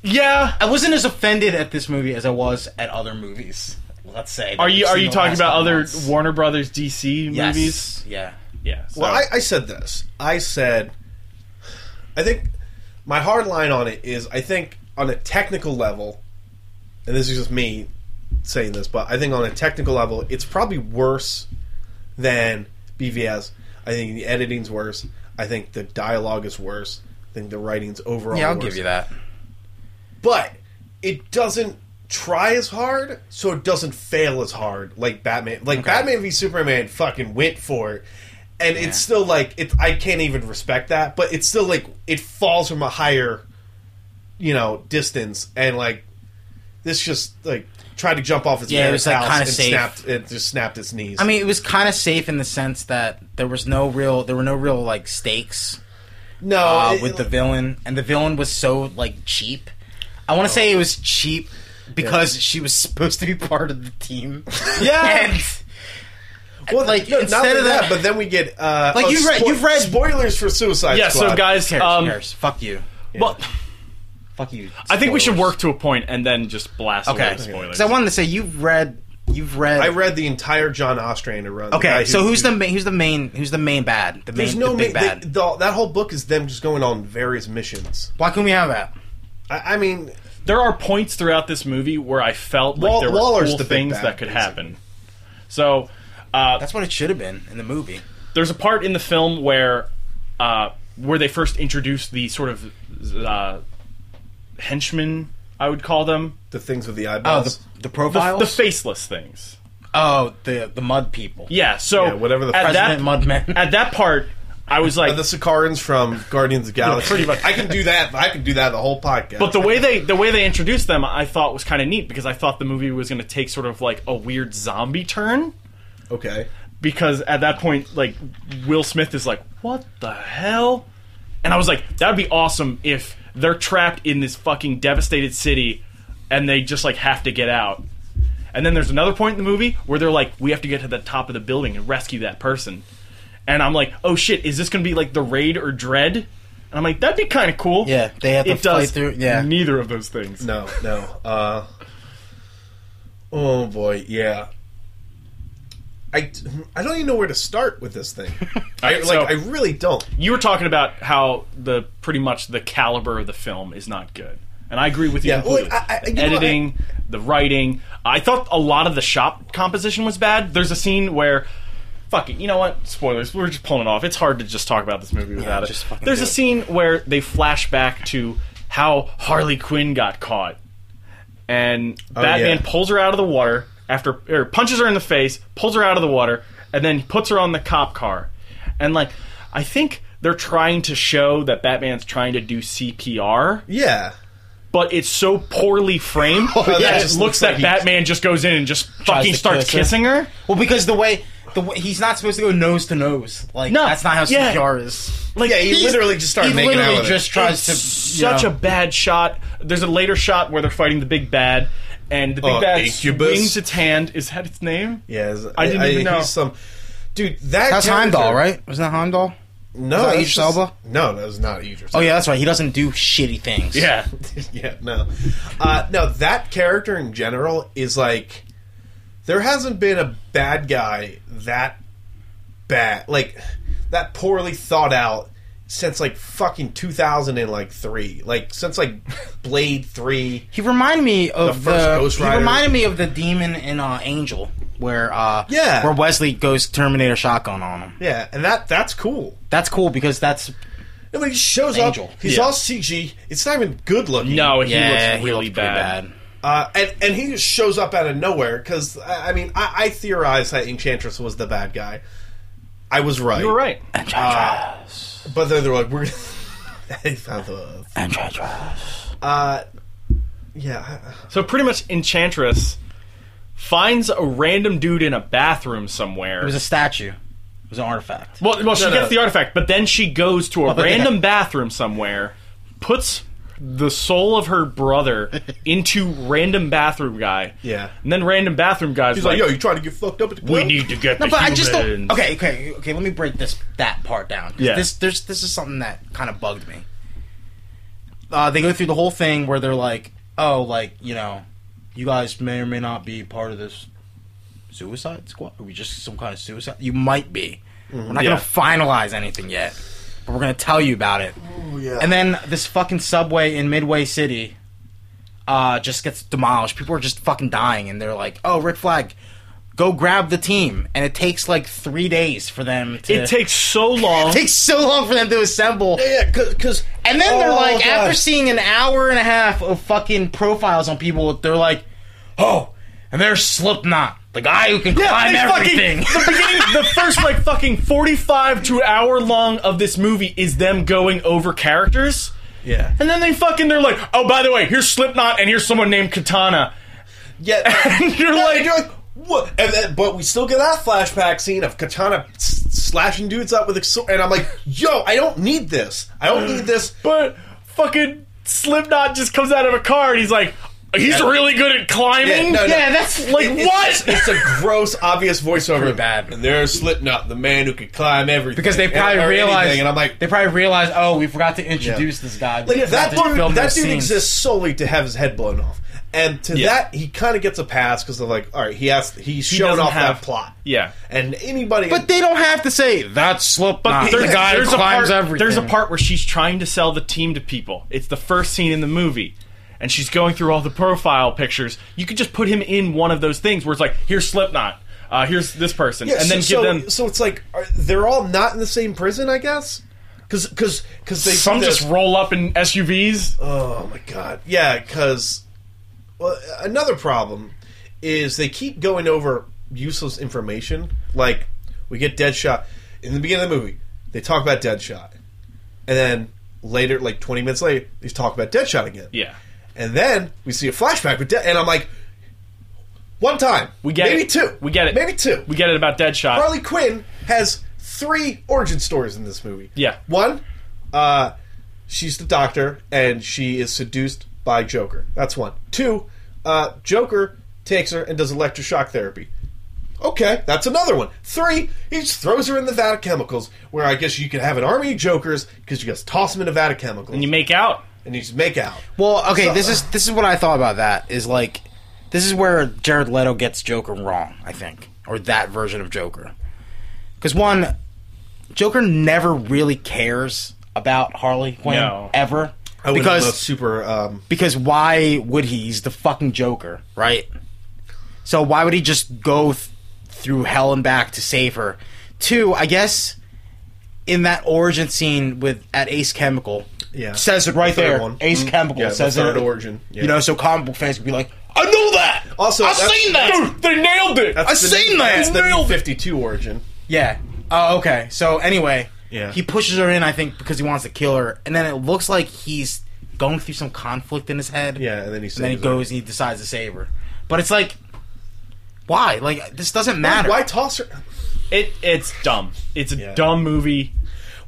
Yeah. I wasn't as offended at this movie as I was at other movies. Let's say. Are you are you talking about other months. Warner Brothers DC Yes. movies? Yeah. Yeah. So. well, I, I said this. I said, I think my hard line on it is, I think on a technical level, and this is just me saying this, but I think on a technical level, it's probably worse than BVS. I think the editing's worse. I think the dialogue is worse. I think the writing's overall. Yeah, I'll worse. give you that. But it doesn't try as hard, so it doesn't fail as hard like Batman. Like Okay. Batman v Superman, fucking went for it, and Yeah. it's still like it. I can't even respect that, but it's still like it falls from a higher, you know, distance, and like this just like tried to jump off its Yeah, it was, like, house kinda and safe. snapped. It just snapped its knees. I mean, it was kind of safe in the sense that there was no real, there were no real like stakes no, uh, it- with the villain, and the villain was so like cheap. I want to say it was cheap because she was supposed to be part of the team. Yeah. and well, like, no, instead only of that, that- but then we get uh, Like, oh, you've read- you've read- spoilers for Suicide yeah. Squad. So guys, cares, um, cares. Fuck you. well, Fuck you. I think we should work to a point and then just blast away Okay. the spoilers. Because I wanted to say you've read, you've read. I read the entire John Ostrander run. Okay, who- so who's who- the main? Who's the main? Who's the main bad? The main, There's no the big ma- bad. they- the- that whole book is them just going on various missions. Why can we have that? I, I mean, there are points throughout this movie where I felt like Wall- there were Waller's cool the big things bad, that could basically. happen. So uh, That's what it should have been in the movie. there's a part in the film where uh, where they first introduced the sort of uh, henchmen. I would call them The things with the Oh, eyeballs. the, the the, profiles. the faceless things. oh, the the mud people. Yeah. So Yeah, whatever the at President that Mudmen. at that part, I was like, the Sakaarans from Guardians of the Galaxy. pretty much. I can do that. I can do that the whole podcast. But the way they the way they introduced them, I thought was kind of neat because I thought the movie was going to take sort of like a weird zombie turn. okay, Because at that point, like Will Smith is like, "What the hell?" And I was like, "That would be awesome if they're trapped in this fucking devastated city, and they just like have to get out." And then there's another point in the movie where they're like, "We have to get to the top of the building and rescue that person." And I'm like, "Oh shit, is this going to be like the raid or Dredd?" And I'm like, "That'd be kind of cool." Yeah, they have to it fight does through- yeah. neither of those things. no, no. Uh, oh boy, yeah. I, I don't even know where to start with this thing. I like so- I really don't. you were talking about how the pretty much the caliber of the film is not good, and I agree with you Yeah, completely. well, I- I- you know, Editing, the writing. I thought a lot of the shop composition was bad. There's a scene where. Fuck it, you know what? Spoilers. We're just pulling it off. It's hard to just talk about this movie without just it. fucking There's do a it. scene where they flash back to how Harley Quinn got caught, and oh, Batman yeah. pulls her out of the water after or punches her in the face, pulls her out of the water, and then puts her on the cop car. And like, I think they're trying to show that Batman's trying to do CPR, Yeah, but it's so poorly framed oh, that yeah, it just looks looks that like he- Batman just goes in and just fucking to starts kiss her. kissing her. Well, because the way the way, he's not supposed to go nose to nose. Like No, that's not how yeah. CPR is. Like, yeah. He He's- literally just started he making literally out with just it. tries to such know. a bad shot. There's a later shot where they're fighting the big bad, and the big Uh, bad Incubus? swings its hand. Is that its name? Yeah, I didn't even know. He's some dude. That That's character- Heimdall, right? Wasn't that Heimdall? No, that that's Idris just- Elba? No, that was not Idris. Oh yeah, that's right. He doesn't do shitty things. Yeah. yeah, no, uh, no. That character in general is like there hasn't been a bad guy that bad, like that poorly thought out since like fucking two thousand and like three, like since like Blade three. He reminded me of The the. first Ghost he Rider. reminded me of the demon in uh, Angel, where uh, Yeah. where Wesley goes Terminator shotgun on him. Yeah, and that that's cool. That's cool because that's And when he shows Angel. up, he's Yeah. all CG. It's not even good looking. No, he yeah, looks he really looks pretty bad. Uh, and and he just shows up out of nowhere because I I mean I, I theorized that Enchantress was the bad guy. I was right. You were right. Enchantress. But then they're like, we're. they found the. Enchantress. Uh, yeah. So pretty much, Enchantress finds a random dude in a bathroom somewhere. It was a statue. It was an artifact. well, well, she No, gets the artifact, but then she goes to a yeah. random bathroom somewhere, puts the soul of her brother into random bathroom guy. Yeah. and then random bathroom guy's He's like, yo, you trying to get fucked up at the club? "We need to get No, the but I just don't. humans." Okay, okay, okay. Let me break this that part down. 'Cause Yeah. This there's this is something that kind of bugged me. Uh, they go through the whole thing where they're like, "Oh, like you know, you guys may or may not be part of this Suicide Squad. Are we just some kind of suicide? You might be. We're not Yeah. gonna finalize anything yet, but we're gonna tell you about it. yeah. And then this fucking subway in Midway City uh, just gets demolished. People are just fucking dying, and they're like, "Oh, Rick Flag, go grab the team." And it takes like three days for them to. It takes so long. It takes so long for them to assemble. Yeah, because. And then they're Oh, like, after seeing an hour and a half of fucking profiles on people, they're like, "Oh, and there's Slipknot, the guy who can climb they fucking- everything." the beginning, the first like fucking forty-five to hour long of this movie is them going over characters, Yeah. and then they fucking they're like, oh, by the way, here's Slipknot, and here's someone named Katana, Yeah. and you're Yeah, like, and you're like, what? And then, but we still get that flashback scene of Katana slashing dudes up with a sword, and I'm like, yo, I don't need this. I don't need this. but fucking Slipknot just comes out of a car, and he's like, he's Yeah. really good at climbing. Yeah, no, no. yeah, that's Like It- what? It's, it's a gross, obvious voiceover. Pretty bad. And there's Slipknot, the man who could climb everything. because they probably or realized, and I'm like, they probably realized, oh, we forgot to introduce this guy. Like that dude, film that dude exists solely to have his head blown off. And to Yeah. that, he kind of gets a pass because they're like, all right, he has, he's shown off have- that plot. Yeah. And anybody, But they don't have to say that's Slipknot. But the guy there's who a climbs part, everything. There's a part where she's trying to sell the team to people. It's the first scene in the movie. And she's going through all the profile pictures. You could just put him in one of those things where it's like, here's Slipknot, uh, here's this person, yeah, and then so, give them. So it's like, are, they're all not in the same prison, I guess. because because because they Some just roll up in SUVs. Oh my god. Yeah, because well, another problem is they keep going over useless information. Like we get Deadshot in the beginning of the movie. They talk about Deadshot, and then later, like twenty minutes later, they talk about Deadshot again. Yeah. And then we see a flashback with Dead, and I'm like, one time, We get maybe it. two, We get it. maybe two. We get it about Deadshot. Harley Quinn has three origin stories in this movie. Yeah. One, uh, she's the doctor and she is seduced by Joker. That's one. Two, uh, Joker takes her and does electroshock therapy. Okay, that's another one. Three, he just throws her in the vat of chemicals, where I guess you could have an army of Jokers because you just toss them in a vat of chemicals and you make out. And you just make out. Well, okay, So- this is this is what I thought about that. Is like this is where Jared Leto gets Joker wrong, I think, or that version of Joker. Because one, Joker never really cares about Harley Quinn No. ever. I wouldn't because know super. Um, because why would he? He's the fucking Joker, right? So why would he just go th- through hell and back to save her? Two, I guess, in that origin scene with at Ace Chemical, Yeah. says it right The there. one. Ace Mhm. Chemical Yeah, the says third it. origin. Yeah. You know, so comic book fans could be like, "I know that. Also, I've seen that." Dude, they nailed it. I've seen that. That's the new 52 origin. Yeah. Oh, okay. So anyway, Yeah. he pushes her in, I think, because he wants to kill her, and then it looks like he's going through some conflict in his head. Yeah, and then he and then he saves her. goes and he decides to save her. But it's like, why? Like this doesn't matter. Why toss her? It it's dumb. It's a Yeah. dumb movie.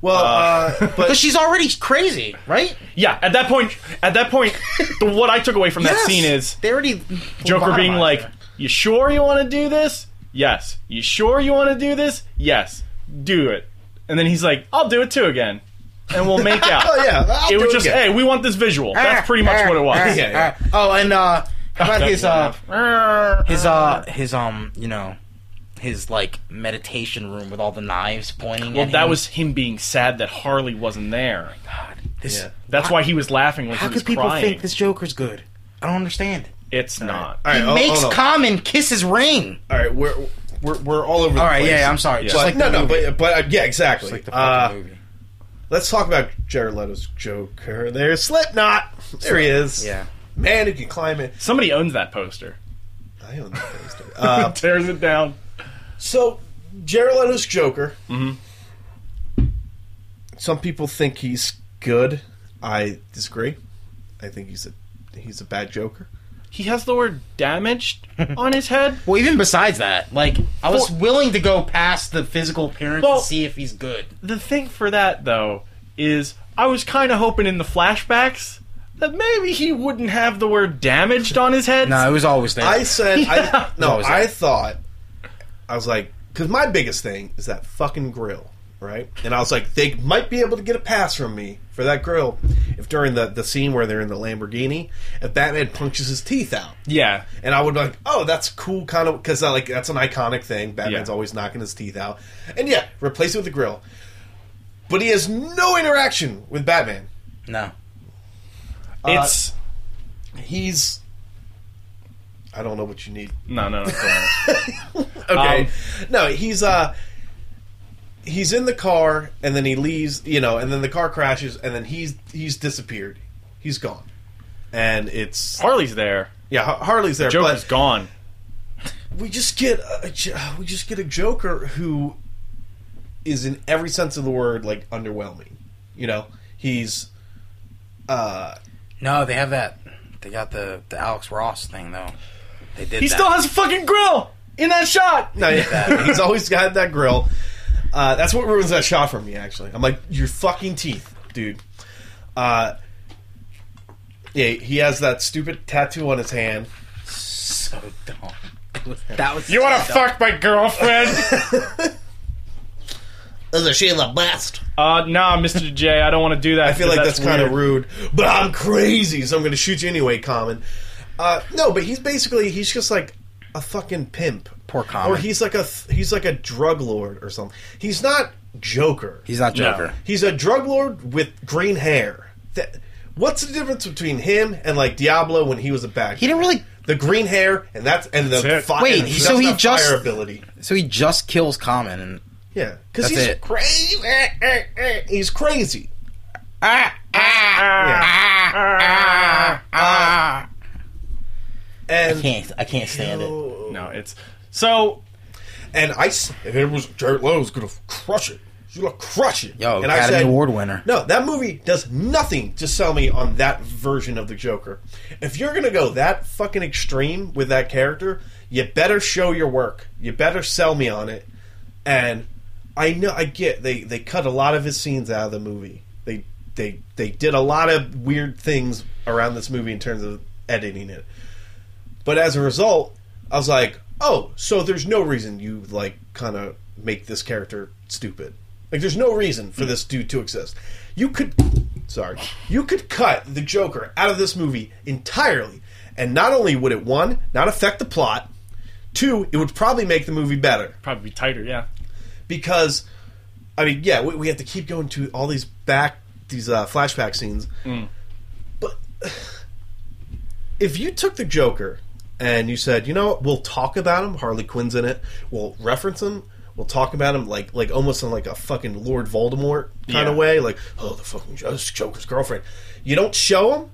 Well, uh, but Because she's already crazy, right? Yeah, at that point, at that point, the, what I took away from that Yes. scene is they already Joker being lobotomized like, her. "You sure you want to do this? Yes. You sure you want to do this? Yes. Do it." And then he's like, "I'll do it too again, and we'll make out." oh yeah, I'll it do was just, again. "Hey, we want this visual." That's pretty much what it was. Yeah, yeah. Oh, and uh, how about his uh, uh, his uh, his um, you know, his like meditation room with all the knives pointing. Well, at that him. was him being sad that Harley wasn't there. God. This, Yeah. That's why he was laughing when How he was could people crying. think this Joker's good? I don't understand. It's not. All right, he oh, makes hold on. Common kiss his ring. All right, we're we're, we're all over. The All right, place. yeah, I'm sorry. Yeah. Just But, like no, the no, movie. but but uh, yeah, exactly. Just like the uh, movie. let's talk about Jared Leto's Joker. There's Slipknot. There he is. Yeah. man who can climb it. Somebody owns that poster. I own that poster. Uh, Tears it down. So Jared Leto's Joker. Mhm. Some people think he's good. I disagree. I think he's a he's a bad Joker. He has the word damaged on his head. Well, even besides that, like I was willing to go past the physical appearance Well- to see if he's good. The thing for that though is I was kind of hoping in the flashbacks that maybe he wouldn't have the word damaged on his head. No, it was always there. I said I, no. I thought I was like because my biggest thing is that fucking grill, right? And I was like, they might be able to get a pass from me for that grill if during the the scene where they're in the Lamborghini, if Batman punches his teeth out. Yeah. And I would be like, oh, that's cool, kind of, because like that's an iconic thing. Batman's Yeah. always knocking his teeth out, and yeah, replace it with the grill. But he has no interaction with Batman. no. Uh, It's He's, I don't know what you need. no, no, no. Okay, Um, no, he's uh, he's in the car, and then he leaves, you know, and then the car crashes, and then he's he's disappeared. He's gone, and it's Harley's there. yeah, Harley's there, Joker's but gone. we just get a, J- we just get a Joker who is in every sense of the word like underwhelming. You know, he's uh No, they have that. They got the the Alex Ross thing though. They did. He that. still has a fucking grill in that shot. no, yeah, he's always got that grill. Uh, that's what ruins that shot for me. Actually, I'm like your fucking teeth, dude. Uh, yeah, he has that stupid tattoo on his hand. so dumb. Was- that was. You want to fuck my girlfriend? Is she the best? uh, nah, Mr. J, I don't want to do that. I feel like that's, kind of rude, but I'm crazy, so I'm going to shoot you anyway, Common. Uh, no, but he's basically he's just like a fucking pimp, Poor Common. or he's like a th- he's like a drug lord or something. He's not Joker. He's not No. Joker. He's a drug lord with green hair. That, what's the difference between him and like Diablo when he was a bad? He didn't really. the green hair and that's and the That's it. fi- Wait, and so he just- fire ability. So he just kills Common and Yeah, because That's he's it. crazy. He's crazy. Ah, ah Yeah. I And can't. I can't stand it. No, it's so. and I and it was Jared Leto's gonna crush it. She's gonna crush it. Yo, and Academy Award winner. No, that movie does nothing to sell me on that version of the Joker. If you're gonna go that fucking extreme with that character, you better show your work. You better sell me on it. And I know I get they they cut a lot of his scenes out of the movie. They they they did a lot of weird things around this movie in terms of editing it. But as a result, I was like, oh, so there's no reason you like kind of make this character stupid. Like, there's no reason for this dude to exist. You could, sorry, you could cut the Joker out of this movie entirely, and not only would it one not affect the plot, two, it would probably make the movie better Probably be tighter, yeah. because, I mean, yeah, we, we have to keep going to all these back these uh, flashback scenes, but if you took the Joker and you said, you know, what, we'll talk about him. Harley Quinn's in it. We'll reference him. We'll talk about him like like almost in like a fucking Lord Voldemort kind Yeah. of way. Like, oh, the fucking Jo- Joker's girlfriend. You don't show him.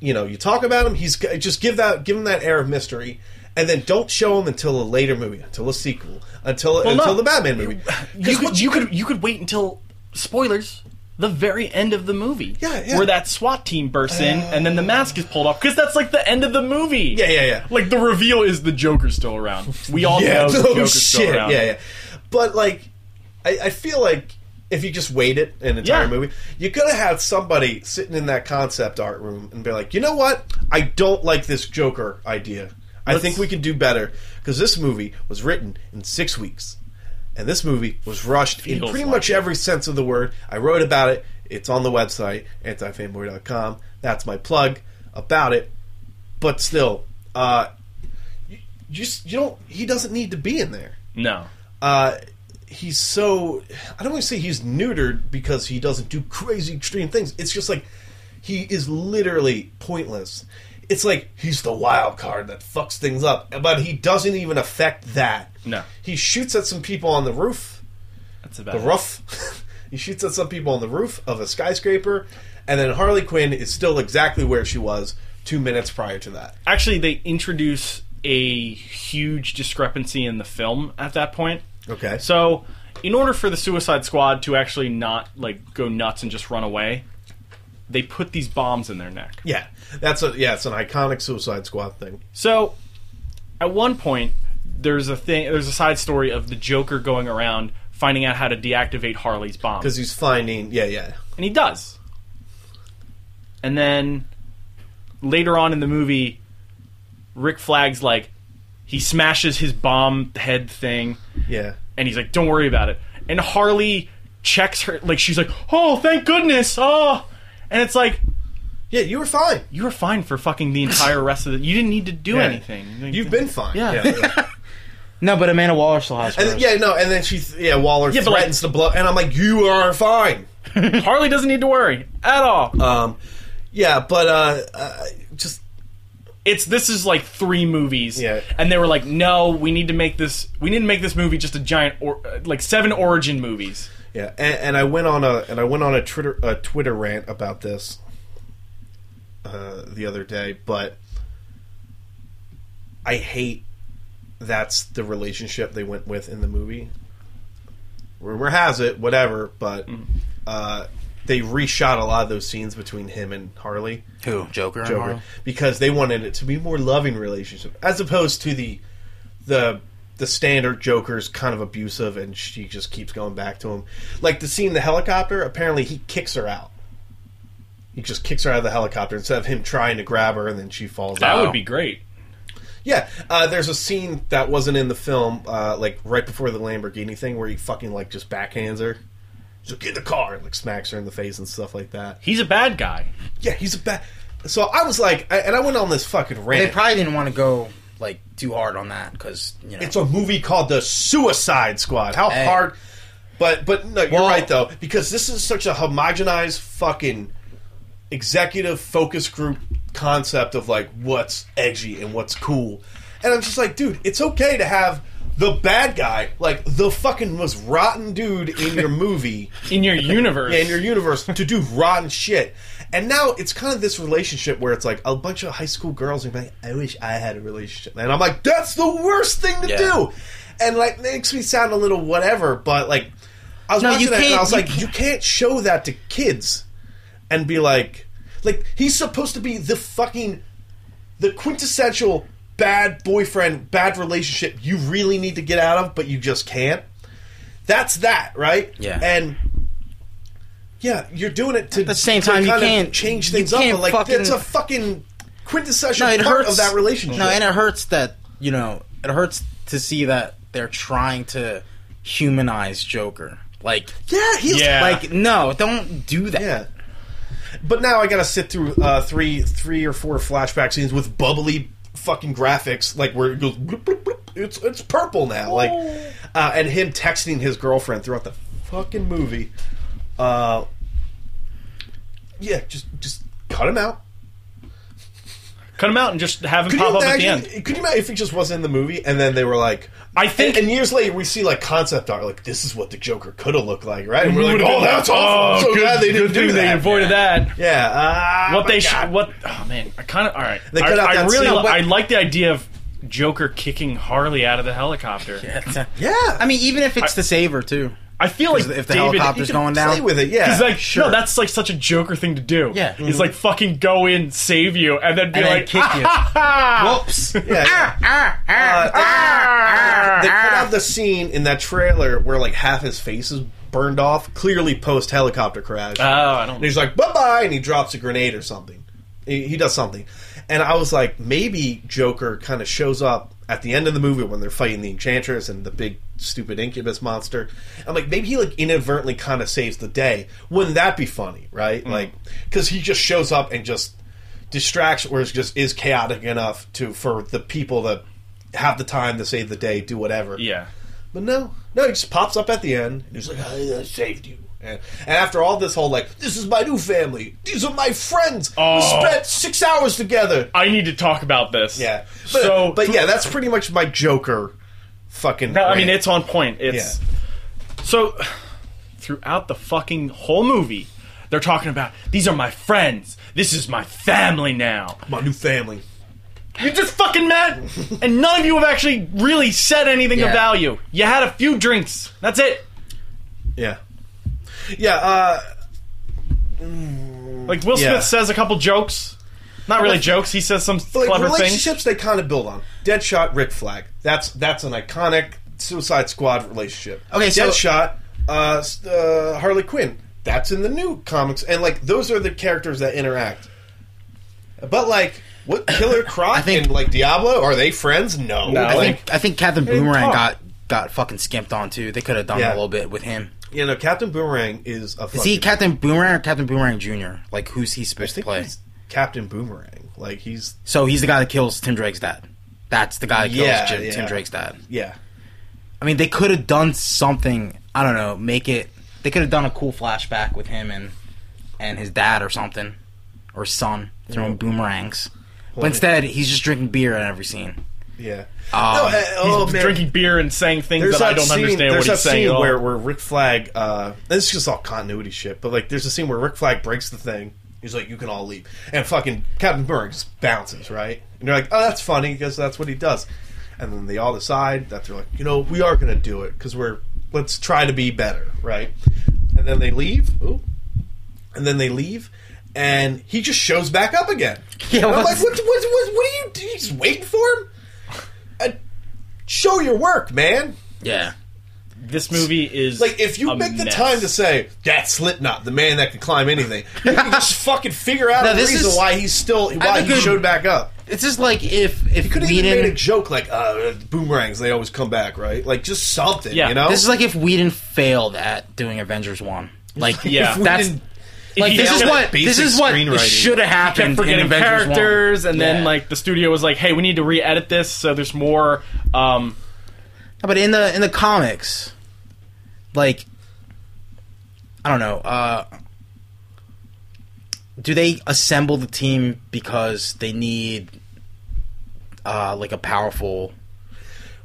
You know, you talk about him. He's just give that give him that air of mystery, and then don't show him until a later movie, until a sequel, until Well, until no. the Batman movie. You could, you could you could wait until spoilers the very end of the movie. Yeah, yeah. Where that SWAT team bursts in uh, and then the mask is pulled off because that's like the end of the movie. Yeah, yeah, yeah. Like the reveal is the Joker's still around. We all know the no oh, Joker's still shit. around. Yeah, yeah. But like, I, I feel like if you just wait waited an entire Yeah. movie, you could have had somebody sitting in that concept art room and be like, you know what? I don't like this Joker idea. I Let's- think we can do better because this movie was written in six weeks, and this movie was rushed in pretty like much it. every sense of the word. I wrote about it. It's on the website antifanboy.com. That's my plug about it. But still, uh, you, you just you don't. He doesn't need to be in there No. uh, he's so I don't want to say he's neutered because he doesn't do crazy extreme things. It's just like he is literally pointless. It's like he's the wild card that fucks things up, but he doesn't even affect that. No. He shoots at some people on the roof, That's about the it. roof. he shoots at some people on the roof of a skyscraper, and then Harley Quinn is still exactly where she was two minutes prior to that. Actually, they introduce a huge discrepancy in the film at that point. Okay. So, in order for the Suicide Squad to actually not like go nuts and just run away, they put these bombs in their neck. yeah, that's a yeah, it's an iconic Suicide Squad thing. So, at one point, there's a thing. There's a side story of the Joker going around finding out how to deactivate Harley's bomb, Because he's finding, yeah, yeah. and he does. And then later on in the movie, Rick Flag's like he smashes his bomb head thing, Yeah. and he's like, "Don't worry about it." And Harley checks her, like she's like, "Oh, thank goodness!" Oh, and it's like Yeah, you were fine. you were fine for fucking the entire rest of the. You didn't need to do Yeah. anything. Like, You've been fine. Yeah. yeah. No, but Amanda Waller still has And hers. then, yeah, no, and then she, th- yeah, Waller Yeah, but, like- threatens to blow, and I'm like, you are fine. Harley doesn't need to worry at all. Um, yeah, but uh, uh, just it's this is like three movies, Yeah. and they were like, "No, we need to make this. We need to make this movie just a giant, or uh, like seven origin movies." Yeah, and, and I went on a and I went on a Twitter a Twitter rant about this uh, the other day, but I hate that's the relationship they went with in the movie. Rumor has it, whatever, but uh, they reshot a lot of those scenes between him and Harley. Who? Joker. Joker Harley? because they wanted it to be more loving relationship as opposed to the the the standard Joker's kind of abusive and she just keeps going back to him. Like the scene in the helicopter, apparently he kicks her out. He just kicks her out of the helicopter instead of him trying to grab her and then she falls That out. would be great. Yeah, uh, there's a scene that wasn't in the film, uh, like right before the Lamborghini thing, where he fucking like just backhands her. So get in the car, and, like smacks her in the face and stuff like that. He's a bad guy. Yeah, he's a bad. So I was like, I, and I went on this fucking rant. They probably didn't want to go like too hard on that because you know It's a movie called The Suicide Squad. How Hey. hard? But but no, you're Well- right though because this is such a homogenized fucking executive focus group concept of like what's edgy and what's cool. And I'm just like, dude, it's okay to have the bad guy, like the fucking most rotten dude in your movie, in your universe. yeah, in your universe, to do rotten shit. And now it's kind of this relationship where it's like a bunch of high school girls are like, I wish I had a relationship. And I'm like, that's the worst thing to Yeah. do. And like makes me sound a little whatever, but like I was No, watching that and I was you like, you can't show that to kids and be like like he's supposed to be the fucking the quintessential bad boyfriend, bad relationship you really need to get out of, but you just can't. That's that, right? Yeah. And yeah, you're doing it to At the same to time, you kind of can't- change things up. can't But like fucking- it's a fucking quintessential no, it part hurts of that relationship. No, and it hurts that you know it hurts to see that they're trying to humanize Joker. Like, yeah, he's Yeah. like no, don't do that. Yeah. But now I got to sit through uh, three, three or four flashback scenes with bubbly fucking graphics, like where it goes. bloop, bloop, bloop. It's it's purple now, like, uh, and him texting his girlfriend throughout the fucking movie. Uh, yeah, just just cut him out. Cut him out and just have him Could pop you up at the end. Could you imagine if he just wasn't in the movie and then they were like, I think- and, and years later we see like concept art, like this is what the Joker could have looked like, right? And we're like, oh, that's awful. I'm so good, glad they didn't good do thing that. They avoided that. Yeah. Uh, What my they God. should. What? Oh man, I kind of. All right. They I, cut out I that really. scene. li- But- I like the idea of Joker kicking Harley out of the helicopter. Yeah. Yeah. I mean, even if it's to save her too. I feel like if the David, helicopter's You can going play down, with it. Yeah. He's like, Sure. no, that's like such a Joker thing to do. Yeah. he's like fucking go in, save you, and then be And then like, kick you. "Ah!" whoops. Yeah, yeah. Uh, they cut out the scene in that trailer where like half his face is burned off, clearly post helicopter crash. Oh, I don't. and he's like, "Bye bye," and he drops a grenade or something. He, he does something, and I was like, maybe Joker kind of shows up at the end of the movie when they're fighting the Enchantress and the big stupid incubus monster. I'm like, maybe he like inadvertently kind of saves the day. Wouldn't that be funny, right? Mm. Like, because he just shows up and just distracts, or is just is chaotic enough to for the people that have the time to save the day, do whatever. Yeah. But no, no, he just pops up at the end. And he's like, I saved you. And, and after all this whole like, this is my new family. These are my friends. Oh. We spent six hours together. I need to talk about this. Yeah, but, so, but yeah, that's pretty much my Joker. Fucking. No, I mean it's on point. It's so throughout the fucking whole movie, they're talking about these are my friends. This is my family now. my new family. You're just fucking met, and none of you have actually really said anything of value. You had a few drinks. That's it. Yeah, yeah. uh... Like Will Yeah. Smith says a couple jokes. Not really jokes. He says some like clever things. relationships, they kind of build on. Deadshot, Rick Flag. That's that's an iconic Suicide Squad relationship. Okay, so- Deadshot, uh, s- uh, Harley Quinn. That's in the new comics, and like those are the characters that interact. But like, what Killer Croc I think- and like Diablo are they friends? No, No. I think I think Captain Boomerang talk. got got fucking skimped on too. They could have done Yeah. a little bit with him. You know, Captain Boomerang is a. Is he Captain Boomerang or Captain Boomerang Jr.? Like who's he supposed to play? Captain Boomerang. Like he's So he's the guy that kills Tim Drake's dad. That's the guy that kills Yeah, Jim, yeah. Tim Drake's dad. yeah. I mean, they could have done something. I don't know. Make it. They could have done a cool flashback with him and and his dad or something, or son throwing mm-hmm. boomerangs. But instead, he's just drinking beer in every scene. Yeah. Um, no, uh, He's oh man, drinking beer and saying things There's that I don't scene, understand what he's saying. all. where where Rick Flag, uh, this is just all continuity shit. But like, there's a scene where Rick Flag breaks the thing. He's like, "You can all leave," and fucking Captain just bounces right, and they're like, "Oh, that's funny because that's what he does." And then they all decide that they're like, you know, we are going to do it because we're let's try to be better, right? And then they leave. Ooh. And then they leave, and he just shows back up again. Yeah, I'm like, what, what, what, what are you? Are you just waiting for him? Uh, show your work, man. Yeah. this movie is Like, if you a make the mess. time to say that's Slipknot, the man that can climb anything, you can just fucking figure out Now, a this reason is- why he's still why think he it- showed back up. It's just like if if You could have even made a joke like, uh, boomerangs, they always come back, right? Like, just something, Yeah. you know? This is like if Whedon failed at doing Avengers one. Like Yeah. If that's Whedon- like he this is what this is what should have kept happened in forgetting Avengers one. characters, and then Yeah. like the studio was like, "Hey, we need to re-edit this so there's more." Um, No, But in the in the comics, like I don't know, uh do they assemble the team because they need uh like a powerful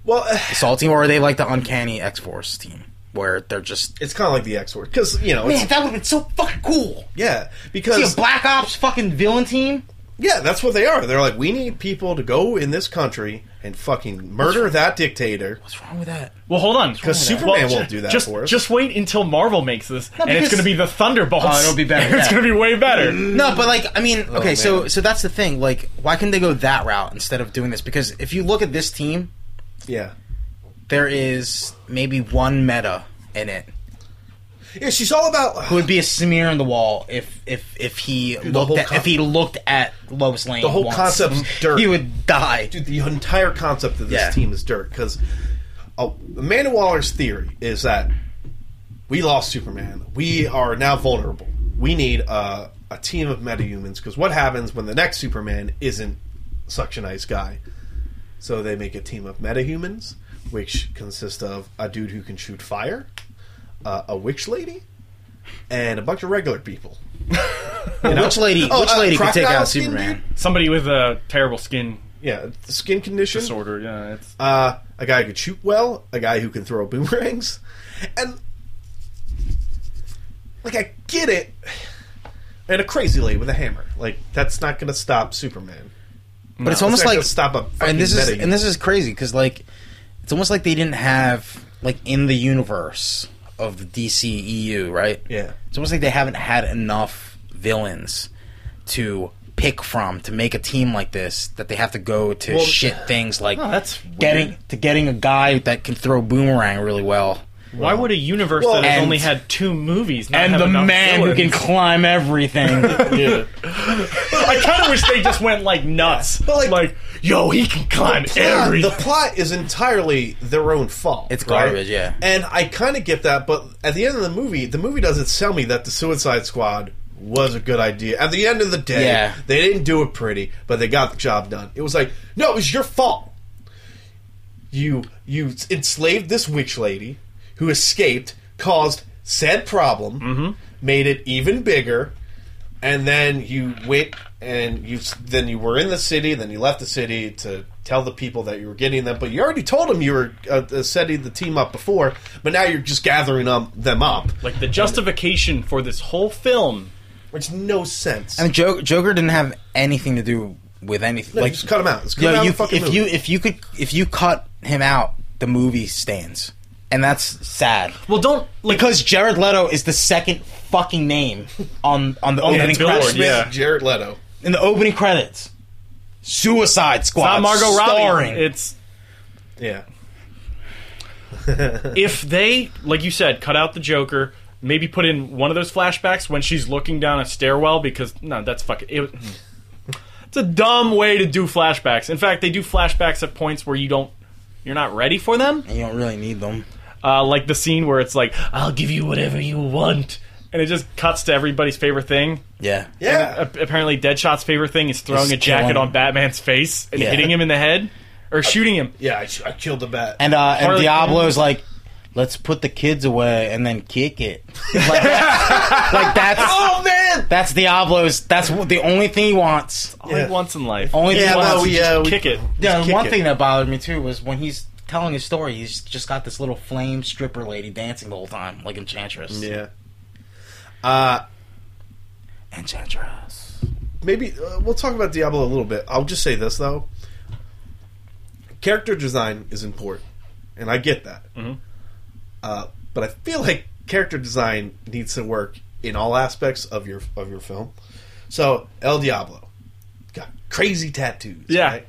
Well, Assault team, or are they like the uncanny X Force team, where they're just it's kind of like the X Force because you know, it's, man, that would have been so fucking cool. yeah, because See a Black Ops fucking villain team. yeah, that's what they are. They're like, we need people to go in this country and fucking murder that dictator. What's wrong with that? Well, hold on, because Superman won't do that just, for us. Just wait until Marvel makes this, and it's going to be the Thunderbolts. Oh, it'll be better, it's going to be way better. No, but like I mean, oh, okay, so so that's the thing. Like, why couldn't they go that route instead of doing this? Because if you look at this team, Yeah, there is maybe one meta in it yeah. She's all about. who would be a smear in the wall if if if he the looked whole at if he looked at Lois Lane. The whole once, concept's dirt. He would die. Dude, the entire concept of this Yeah. team is dirt because uh, Amanda Waller's theory is that we lost Superman. We are now vulnerable. We need uh, a team of metahumans because what happens when the next Superman isn't such a nice guy? So they make a team of metahumans, which consist of a dude who can shoot fire, uh, a witch lady, and a bunch of regular people. You know? Which lady? Oh, which uh, lady could take crocodile out skin Superman? Somebody with a terrible skin Yeah, skin condition. disorder. Yeah, it's uh, a guy who could shoot well, a guy who can throw boomerangs, and like I get it, and a crazy lady with a hammer. Like that's not going to stop Superman. But it's almost not like gonna stop a and this is and this is crazy because like it's almost like they didn't have like in the universe of the DC EU, right? Yeah. It's almost like they haven't had enough villains to pick from to make a team like this that they have to go to Well, shit things like Oh, that's weird. getting to getting a guy that can throw boomerang really well why would a universe Well, that has and- only had two movies not and have the enough man who can villains? climb everything. yeah. I kind of wish they just went like nuts. But, like- like, yo, he can climb plot- everything. the plot is entirely their own fault. It's right? garbage, yeah. And I kind of get that, but at the end of the movie, the movie doesn't sell me that the Suicide Squad was a good idea. At the end of the day, Yeah. they didn't do it pretty, but they got the job done. It was like, no, it was your fault. You you enslaved this witch lady who escaped, caused said problem, Mm-hmm. made it even bigger, and then you went and you then you were in the city. Then you left the city to tell the people that you were getting them. But you already told them you were uh, uh, setting the team up before. But now you're just gathering um, them up, like the justification for this whole film. which no sense. and Jo- Joker didn't have anything to do with anything. No, like just cut him out. Just cut Yeah, him out you, the fucking if movie. you if you could if you cut him out, the movie stands, and that's sad Well, don't like because Jared Leto is the second fucking name on on the opening billboard, credits. yeah. Jared Leto. In the opening credits, Suicide it's Squad not Margot starring. Robbie. It's Yeah, if they, like you said, cut out the Joker, maybe put in one of those flashbacks when she's looking down a stairwell because no, that's fucking. It, it's a dumb way to do flashbacks. In fact, they do flashbacks at points where you don't, you're not ready for them. And you don't really need them. Uh, like the scene where it's like, "I'll give you whatever you want," and it just cuts to everybody's favorite thing. Yeah, yeah. A- apparently, Deadshot's favorite thing is throwing Just a jacket killing on. Batman's face and Yeah. hitting him in the head or shooting him. yeah, I, sh- I killed the bat. and uh, and Harley Diablo's like. Let's put the kids away and then kick it. like, like that's oh man, that's Diablo's. That's what- the only thing he wants. All Yeah. he wants in life. Only Yeah, thing he well, wants. we, uh, we- kick it. Yeah, kick one it. thing that bothered me too was when he's telling his story, he's just got this little flame stripper lady dancing the whole time, like Enchantress. yeah. Uh, Enchantress. maybe uh, we'll talk about Diablo a little bit. I'll just say this though: character design is important, and I get that. Mhm. Uh, but I feel like character design needs to work in all aspects of your of your film. So El Diablo got crazy tattoos. Yeah. right?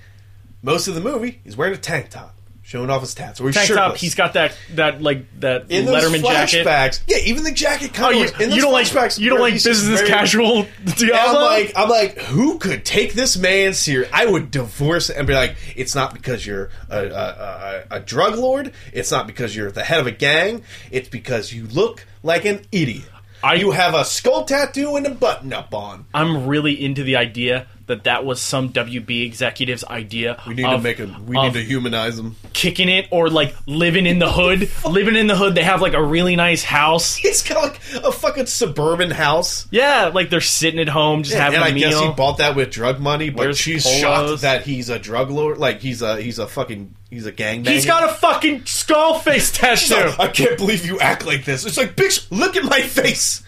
Most of the movie, he's wearing a tank top, showing off his tats, or he's Tank top. shirtless. He's got that that like that in those Letterman jacket. flashbacks. Yeah, even the jacket Oh, you, in you don't like flashbacks you don't where like he's business very- casual And I'm like, I'm like, who could take this man serious? I would divorce and be like, it's not because you're a, a, a, a drug lord. It's not because you're the head of a gang. It's because you look like an idiot. I- you have a skull tattoo and a button up on. I'm really into the idea that that was some WB executive's idea. We need of- to make a. We need to humanize him. kicking it or like living in the hood. living in the hood, they have like a really nice house. He's got like a fucking suburban house. Yeah, like they're sitting at home just having and a I meal. guess he bought that with drug money, but Wears she's polos. shocked that he's a drug lord. Like he's a he's a fucking he's a gangbanger. He's got a fucking skull face tattoo. like, I can't believe you act like this. It's like, bitch, look at my face.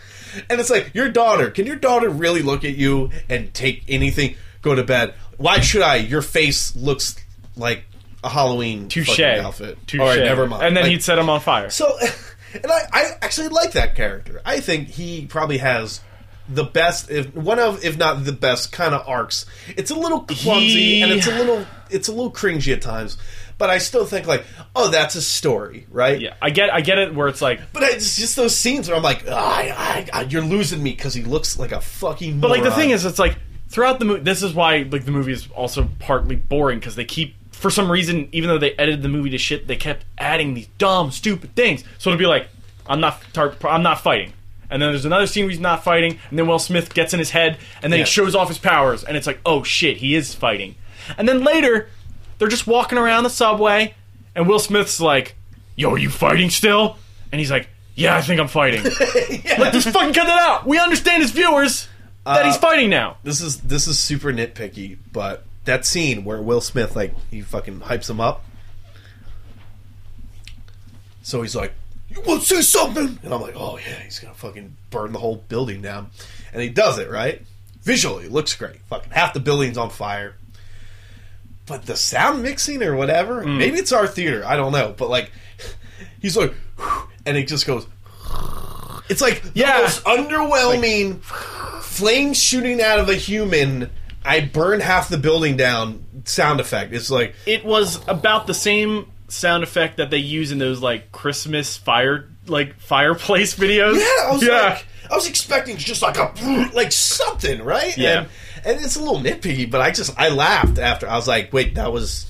And it's like, your daughter. Can your daughter really look at you and take anything? Go to bed. Why should I? Your face looks like a Halloween Touche. fucking outfit. Touche. All right, never mind. And then Like, he'd set him on fire. So, and I, I actually like that character. I think he probably has the best, if one of, if not the best, kind of arcs. It's a little clumsy He- and it's a little, it's a little cringy at times. But I still think like, oh, that's a story, right? Yeah, I get, I get it. Where it's like, But it's just those scenes where I'm like, "Ah, I, I, I, you're losing me because he looks like a fucking. but like the thing is, it's like throughout the movie. This is why like the movie is also partly boring because they keep, for some reason, even though they edited the movie to shit, they kept adding these dumb, stupid things. So it'd be like, I'm not, tar- I'm not fighting. And then there's another scene where he's not fighting, and then Will Smith gets in his head, and then Yeah. he shows off his powers, and it's like, oh shit, he is fighting. And then later, they're just walking around the subway, and Will Smith's like, "Yo, are you fighting still?" And he's like, "Yeah, I think I'm fighting." Like, just fucking cut that out. We understand as viewers that he's uh, fighting now. this is this is super nitpicky, but that scene where Will Smith like he fucking hypes him up. So he's like, "You want to say something?" And I'm like, "Oh yeah, he's gonna fucking burn the whole building down," and he does it right. Visually, it looks great. Fucking half the building's on fire. But the sound mixing or whatever, Mm. maybe it's our theater. I don't know. But like, he's like, and it just goes. It's like Yeah. the most underwhelming flame shooting out of a human. I burn half the building down. Sound effect. It's like It was about the same sound effect that they use in those like Christmas fire like fireplace videos. yeah. I was yeah. like, I was expecting just like a like something, right? Yeah. And, and it's a little nitpicky, but I just I laughed after. I was like, wait, that was.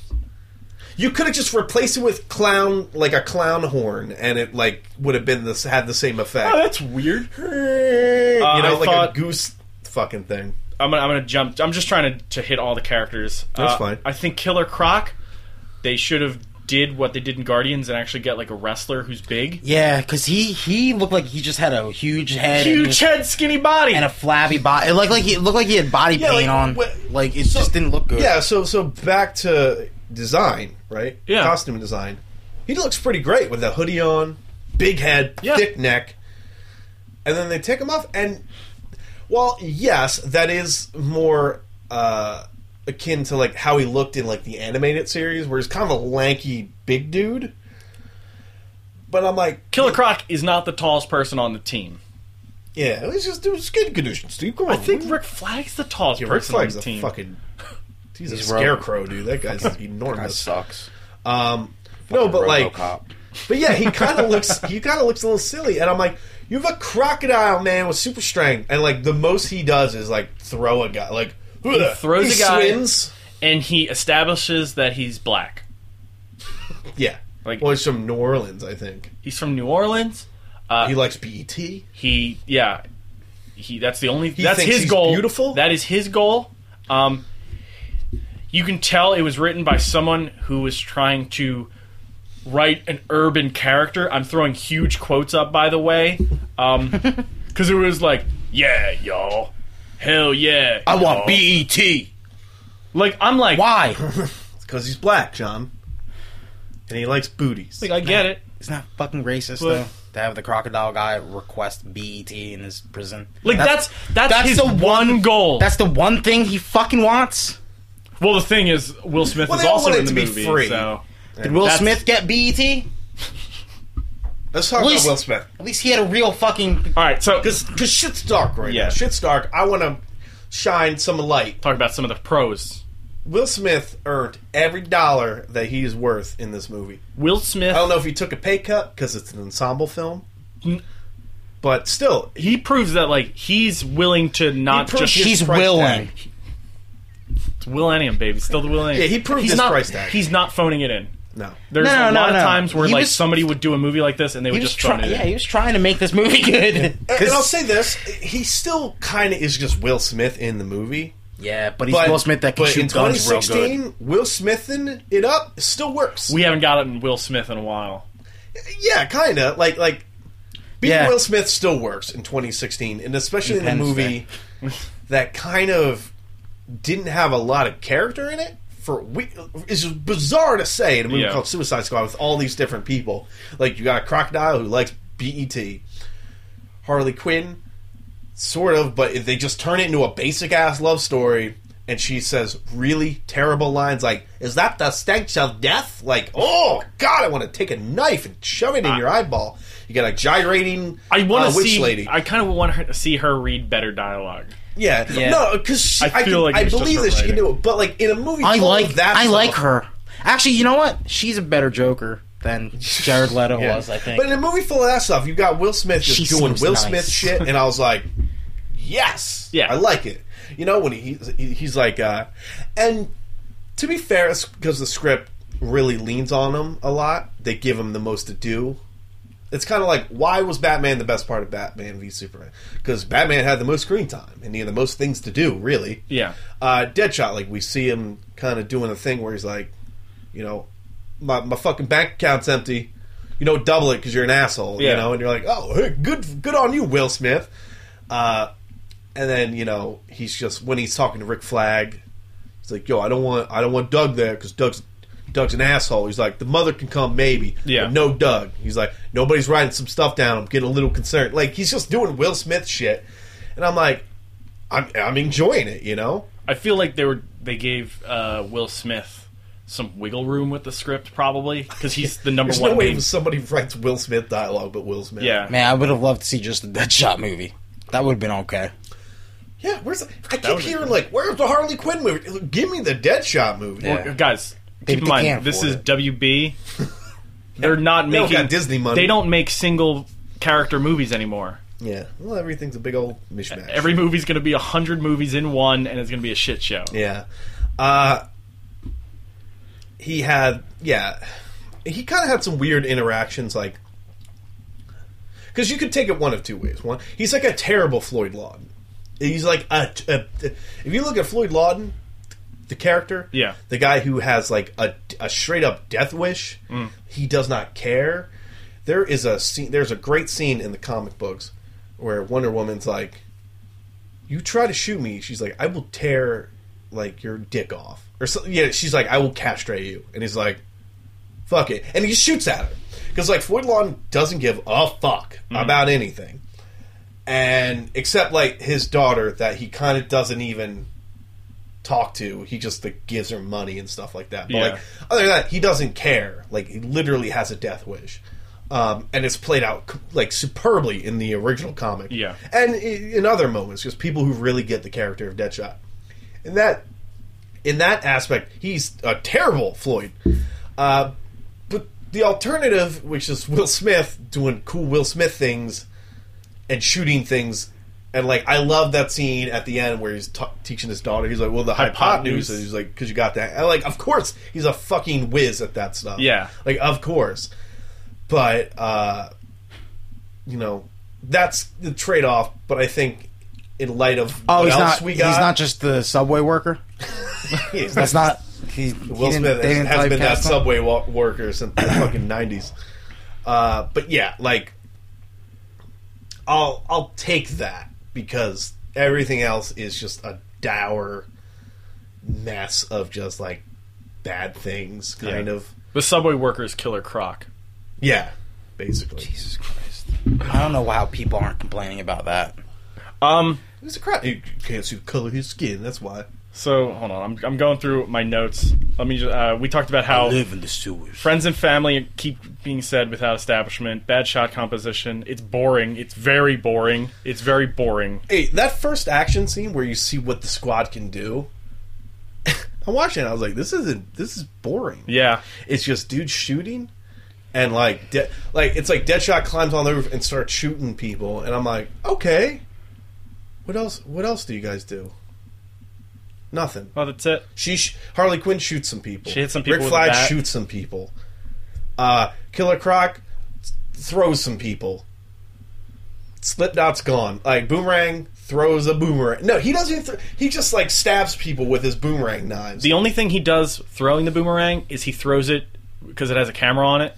You could have just replaced it with clown, like a clown horn, and it like would have been this had the same effect. oh, that's weird. you know, I like thought- a goose fucking thing. I'm gonna, I'm gonna jump. I'm just trying to, to hit all the characters. That's Uh, fine. I think Killer Croc. They should have did what they did in Guardians and actually get like a wrestler who's big, Yeah, because he he looked like he just had a huge head, and, huge just- head, skinny body. and a flabby body. It looked like he looked like he had body Yeah, paint like, on. wh- like it just didn't look good. Yeah, so so back to design, right? Yeah. Costume design. He looks pretty great with the hoodie on, big head, Yeah. thick neck. And then they take him off and well, yes, that is more uh akin to like how he looked in like the animated series where he's kind of a lanky big dude. But I'm like Killer Croc is not the tallest person on the team. Yeah, let's just do skin conditions, Steve. Come on. I think Rick Flag's the tallest yeah, Rick person on Flag's the a team. fucking He's, He's a ro- scarecrow, dude. That guy's Guy enormous. sucks. Um, no, but like, RoboCop. but yeah, he kind of looks. He kind of looks a little silly, and I'm like, you have a crocodile man with super strength, and like the most he does is like throw a guy, like he throws a guy- Swims. and he establishes that he's black. Yeah, Like- well, he's from New Orleans, I think. He's from New Orleans. Uh, He likes BET. he yeah he that's the only that's his he's goal beautiful? that is his goal um you can tell it was written by someone who was trying to write an urban character i'm throwing huge quotes up by the way um because it was like yeah y'all hell yeah I want y'all." BET. like i'm like Why? because he's black, John, and he likes booties. like i get it It's not fucking racist But- though to have the crocodile guy request BET in his prison. like that's that's, that's his the one, one- goal That's the one thing he fucking wants. well the thing is will smith Well, is they all also want it in the to be movie free. so Did Will That's- Smith get BET? Let's talk At least- about Will Smith At least he had a real fucking. all right so because shit's dark right Yeah. now. Shit's dark. I want to shine some light. talk about some of the pros Will Smith earned every dollar that he is worth in this movie. will smith I don't know if he took a pay cut because it's an ensemble film, but still, he proves that like he's willing to not proved just his He's price willing. tag. It's Willennium, baby, still the Willennium. Yeah, he proved he's his not, price tag. He's not phoning it in. No, There's No, a no, lot no, of times where He like was- somebody would do a movie like this and they He would was just phone trying. it Yeah, in. he was trying to make this movie good. and, and I'll say this: he still kind of is just Will Smith in the movie. Yeah, but he's Will Smith that can but in shoot guns real good. 2016, Will Smithin it up still works. We haven't gotten Will Smith in a while. yeah, kind of like like being Yeah. Will Smith still works in 2016, and especially in a Independence movie that kind of didn't have a lot of character in it. For we, it's bizarre to say in a movie Yeah. called Suicide Squad with all these different people. Like you got a crocodile who likes BET, Harley Quinn, sort of, but they just turn it into a basic ass love story. And she says really terrible lines like, "Is that the stench of death?" Like, "Oh God, I want to take a knife and shove it in your eyeball." You got a gyrating I want uh, to witch see. lady. I kind of want to see her read better dialogue. Yeah. Yeah. no, because I I, feel can, like I it's just believe her that she can writing. do it, but like in a movie, I full like that I stuff- like her. Actually, you know what? She's a better Joker than Jared Leto Yeah. was. I think. But in a movie full of that stuff, you got Will Smith just She doing seems Will nice. Smith shit, and I was like, yes, Yeah. I like it. You know when he, he he's like, uh, and to be fair, it's because the script really leans on him a lot. They give him the most to do. It's kind of like why was Batman the best part of Batman v Superman? Because Batman had the most screen time and he had the most things to do. Really, Yeah. uh, Deadshot, like we see him kind of doing a thing where he's like, you know, my, my fucking bank account's empty. You know, double it because you're an asshole. Yeah. You know, and you're like, oh, hey, good, good on you, Will Smith. Uh, and then you know he's just when he's talking to Rick Flag, he's like, yo, I don't want, I don't want Doug there because Doug's. Doug's an asshole. He's like, the mother can come maybe, Yeah. but no Doug. He's like, nobody's writing some stuff down. I'm getting a little concerned. Like he's just doing Will Smith shit, and I'm like, I'm, I'm enjoying it. You know, I feel like they were they gave uh, Will Smith some wiggle room with the script, probably because he's the number There's one. no way main- somebody writes Will Smith dialogue but Will Smith. yeah, Man, I would have loved to see just a Deadshot movie. That would have been okay. Yeah, where's the, I keep was a- hearing like, where's the Harley Quinn movie? Give me the Deadshot movie. Yeah. Well, guys, They- keep in mind this is it. WB. They're not They making Disney money. They don't make single character movies anymore. Yeah, well, everything's a big old mishmash. Every movie's going to be a hundred movies in one, and it's going to be a shit show. yeah, uh, he had yeah, he kind of had some weird interactions, like because you could take it one of two ways. One, he's like a terrible Floyd Lawton. He's like a, a if you look at Floyd Lawton, the character, Yeah. the guy who has like a, a straight up death wish. Mm. He does not care. There is a scene. There's a great scene in the comic books where Wonder Woman's like, "You try to shoot me," she's like, "I will tear like your dick off," or so, yeah. She's like, "I will castrate you," and he's like, "Fuck it," and he shoots at her because like Floyd Lawton doesn't give a fuck about anything, and except like his daughter that he kind of doesn't even talk to. He just like, gives her money and stuff like that. But Yeah. like other than that, he doesn't care. Like he literally has a death wish. Um, and it's played out like superbly in the original comic, Yeah. and in other moments, because people who really get the character of Deadshot. In that, in that aspect, he's a terrible Floyd. Uh, but the alternative, which is Will Smith doing cool Will Smith things and shooting things, and like I love that scene at the end where he's ta teaching his daughter. He's like, "Well, the hypotenuse," Hypotenuse. he's like, "Because you got that." And like, of course, he's a fucking whiz at that stuff. Yeah. like of course. But uh, you know, that's the trade off. But I think in light of Oh, what he's else not. we He's not just the subway worker. he's That's not. He, Will he Smith they has, didn't has been that typecast him? subway wa- worker since the fucking nineties. Uh, but yeah, like I'll I'll take that because everything else is just a dour mess of just like bad things, kind Yeah. of. The subway workers Killer Croc. Yeah, basically. Jesus Christ! I don't know how people aren't complaining about that. Um. He's a crap. You can't see the color of his skin. That's why. So hold on, I'm I'm going through my notes. Let me just. Uh, we talked about how in the sewers. friends and family keep being said without establishment. Bad shot composition. It's boring. It's very boring. It's very boring. Hey, that first action scene where you see what the squad can do. I'm watching. it, I was like, this isn't. This is boring. Yeah. It's just dudes shooting, and like, de- like it's like Deadshot climbs on the roof and starts shooting people, and I'm like, okay, what else? What else do you guys do? Nothing. Well, that's it. She sh- Harley Quinn shoots some people. She hits some people Rick Flag shoots some people. Uh, Killer Croc th- throws some people. Slipknot's gone. Like Boomerang throws a boomerang. No, he doesn't. Th- he just like stabs people with his boomerang knives. The only thing he does throwing the boomerang is he throws it because it has a camera on it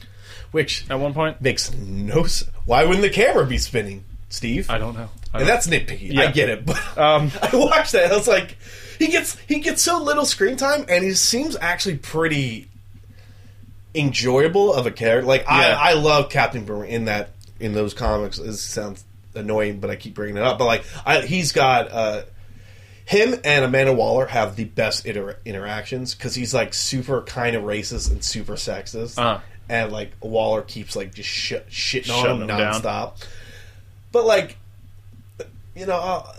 which at one point. makes no. s- Why wouldn't the camera be spinning, Steve? I don't know. I and don't- that's nitpicky. Yeah. I get it, but Um, I watched that. I was like, he gets he gets so little screen time, and he seems actually pretty enjoyable of a character. Like Yeah. I, I love Captain Boomerang in that in those comics. It sounds annoying, but I keep bringing it up. But like, I, he's got uh, him and Amanda Waller have the best inter- interactions because he's like super kind of racist and super sexist, Uh-huh. and like Waller keeps like just sh- shitting on him him down. nonstop. But like, you know, uh,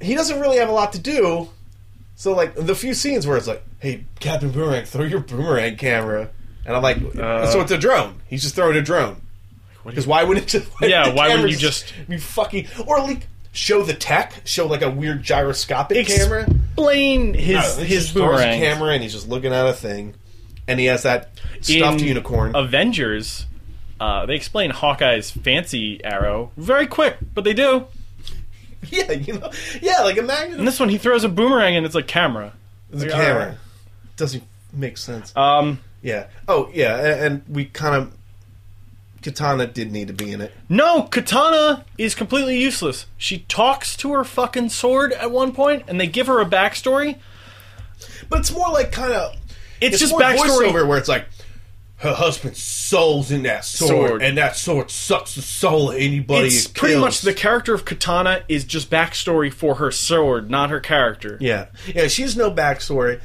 he doesn't really have a lot to do. So like the few scenes where it's like, "Hey, Captain Boomerang, throw your boomerang camera," and I'm like, Uh. "So it's a drone." He's just throwing a drone. Because why wouldn't it just? Yeah, why wouldn't you just- be fucking or like show the tech, show like a weird gyroscopic camera? Explain his No, his just throws a boomerang. camera and he's just looking at a thing, and he has that stuffed In unicorn. Avengers, uh, they explain Hawkeye's fancy arrow very quick, but they do. yeah, you know, yeah, like imagine In this one, he throws a boomerang and it's like camera. the Like, camera alright. doesn't make sense. Um, yeah. Oh yeah, a- and we kind of Katana did need to be in it. no, Katana is completely useless. She talks to her fucking sword at one point, and they give her a backstory. But it's more like kind of It's, just more backstory. voiceover where it's like her husband's soul's in that sword, Sword. and that sword sucks the soul of anybody. It's it pretty much the character of Katana is just backstory for her sword, not her character. Yeah, yeah. She has no backstory.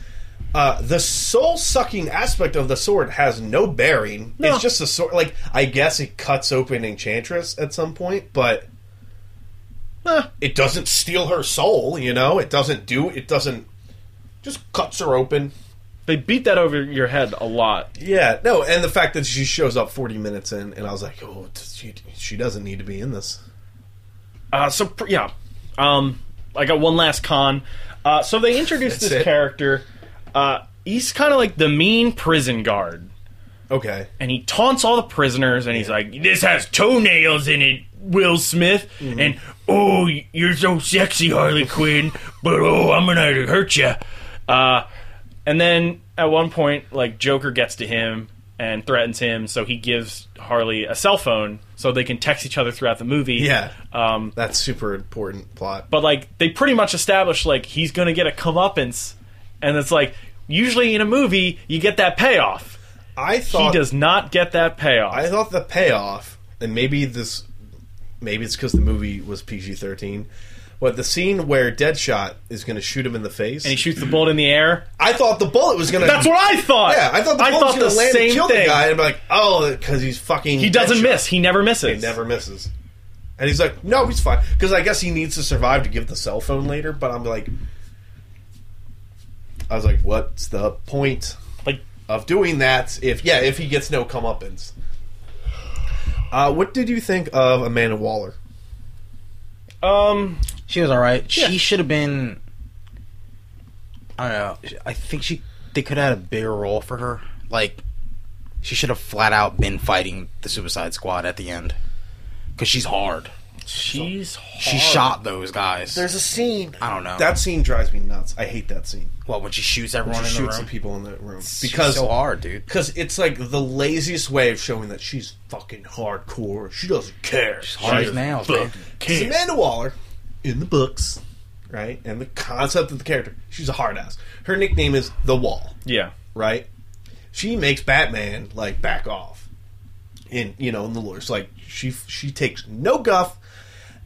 Uh, the soul sucking aspect of the sword has no bearing. No. It's just a sword. Like I guess it cuts open Enchantress at some point, but Eh, it doesn't steal her soul. You know, it doesn't do. It doesn't. Just cuts her open. They beat that over your head a lot. Yeah, no, and the fact that she shows up forty minutes in, and I was like, oh, she she doesn't need to be in this. Uh, so yeah, um, I got one last con. Uh, so they introduced this it? character. Uh, he's kind of like the mean prison guard, Okay. and he taunts all the prisoners, and he's like, "This has toenails in it, Will Smith," Mm-hmm. and "Oh, you're so sexy, Harley Quinn," but oh, I'm gonna hurt you. Uh, and then at one point, like Joker gets to him and threatens him, so he gives Harley a cell phone so they can text each other throughout the movie. Yeah, Um, that's super important plot. but like they pretty much established like he's gonna get a comeuppance, and it's like usually in a movie you get that payoff. I thought He does not get that payoff. I thought the payoff, and maybe this, maybe it's because the movie was PG thirteen. But the scene where Deadshot is going to shoot him in the face, and he shoots the bullet in the air. I thought the bullet was going to. That's what I thought. Yeah, I thought the I bullet was going to land and kill thing. the guy, and be like, oh, because he's fucking. He doesn't Deadshot. miss. He never misses. He never misses. And he's like, no, he's fine. Because I guess he needs to survive to give the cell phone later. But I'm like, I was like, what's the point Like of doing that if, yeah, if he gets no comeuppance? Uh, what did you think of Amanda Waller? um, She was all right. Yeah. She should have been. I don't know. I think she they could have had a bigger role for her. Like she should have flat out been fighting the Suicide Squad at the end because she's hard. she's hard. She shot those guys. There's a scene. I don't know. That scene drives me nuts. I hate that scene. well when she shoots When everyone she in the shoots room the people in the room She's because so hard, dude. because it's like the laziest way of showing that she's fucking hardcore. She doesn't care. She's hard as nails, man. It's Amanda Waller in the books, right? And the concept of the character, she's a hard ass. Her nickname is the Wall, Yeah. right? She makes Batman like back off. In you know, in the lore, it's like she she takes no guff,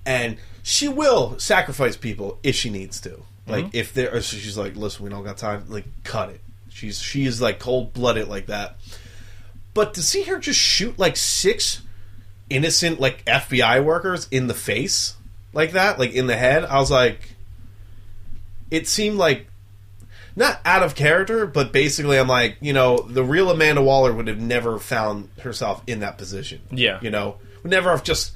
and she will sacrifice people if she needs to. Like mm-hmm. if there, so she's like, listen, we don't got time. Like, cut it. She's she is like cold blooded like that. But to see her just shoot like six innocent like FBI workers in the face like that, like in the head, I was like, it seemed like not out of character, but basically, I'm like, you know, the real Amanda Waller would have never found herself in that position. Yeah. you know, would never have just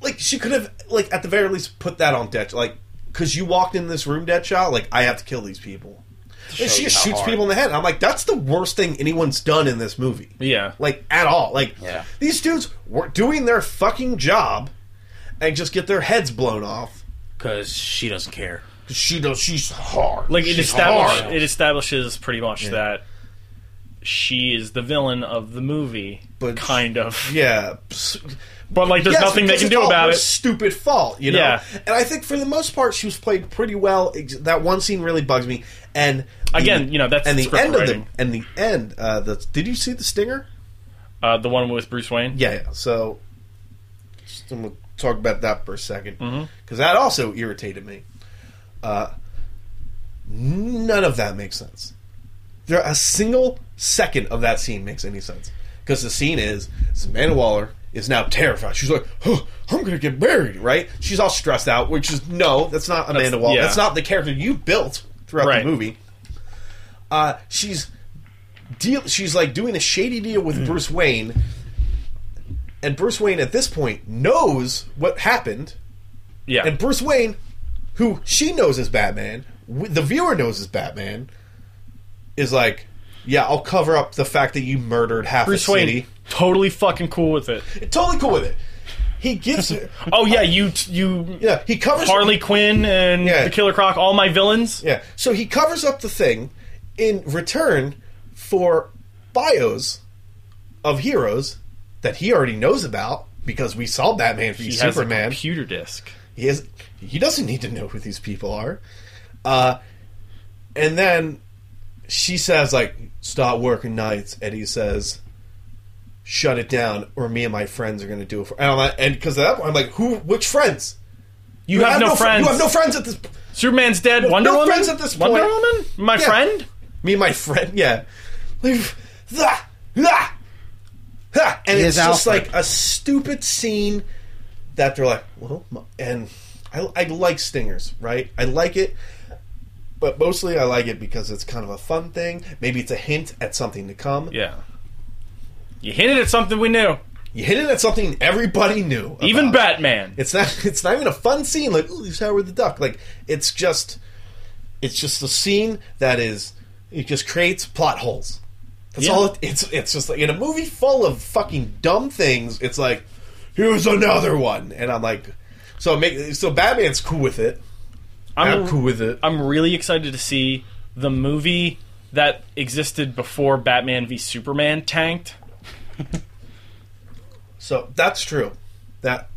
like she could have like at the very least put that on Dead like because you walked in this room, Deadshot, like I have to kill these people. And she just shoots hard. people in the head. I'm like, that's the worst thing anyone's done in this movie. Yeah. Like at all. Like Yeah. these dudes were doing their fucking job and just get their heads blown off. because she doesn't care. She does. She's hard. Like it She's establishes hard. it establishes pretty much that she is the villain of the movie, But- kind of. Yeah. But like, there's Yes, nothing they because can it's do all about her it. Stupid fault, you know. Yeah. And I think for the most part, she was played pretty well. Ex- That one scene really bugs me. And the- Again, you know, that's and the script end of writing. the and the end. Uh, the did you see the stinger? Uh, the one with Bruce Wayne. Yeah. yeah. So just, I'm gonna talk about that for a second because Mm-hmm. that also irritated me. Uh, none of that makes sense. There a single second of that scene makes any sense because the scene is Amanda Waller is now terrified. She's like, oh, "I'm gonna get married," right? She's all stressed out, which is no, that's not Amanda Waller. yeah. That's not the character you built throughout Right. the movie. Uh, she's deal. She's like doing a shady deal with Mm. Bruce Wayne, and Bruce Wayne at this point knows what happened, Yeah. and Bruce Wayne, who she knows is Batman, the viewer knows is Batman, is like, yeah, I'll cover up the fact that you murdered half Bruce a Wayne, city. totally fucking cool with it. Totally cool with it. He gives her, Oh yeah, you you yeah, he covers Harley Quinn and Yeah. the Killer Croc, all my villains. Yeah, so he covers up the thing in return for bios of heroes that he already knows about because we saw Batman v He has a Superman. computer disc. He has he doesn't need to know who these people are. Uh, and then she says like stop working nights. And he says shut it down or me and my friends are going to do it for and I'm like, and because of that point, I'm like who which friends You, have, no, fr- friends. you have no friends at this Superman's dead. Wonder no Woman. friends at this point. Wonder. Woman. My Yeah. friend. me and my friend yeah like, ah, ah, ah. and it's just Alfred. like a stupid scene that they're like well and I, I like stingers right i like it but mostly i like it because it's kind of a fun thing maybe it's a hint at something to come Yeah. You hinted at something we knew. you hit it at something everybody knew Even. Batman. It's not. It's not even a fun scene. Like, ooh, there's Howard the Duck. Like, it's just. It's just a scene that is. It just creates plot holes. That's Yeah. all. It, it's. It's just like in a movie full of fucking dumb things. It's like, here's another one, and I'm like, so make so Batman's cool with it. I'm, I'm cool with it. I'm really excited to see the movie that existed before Batman v Superman tanked. So that's true. That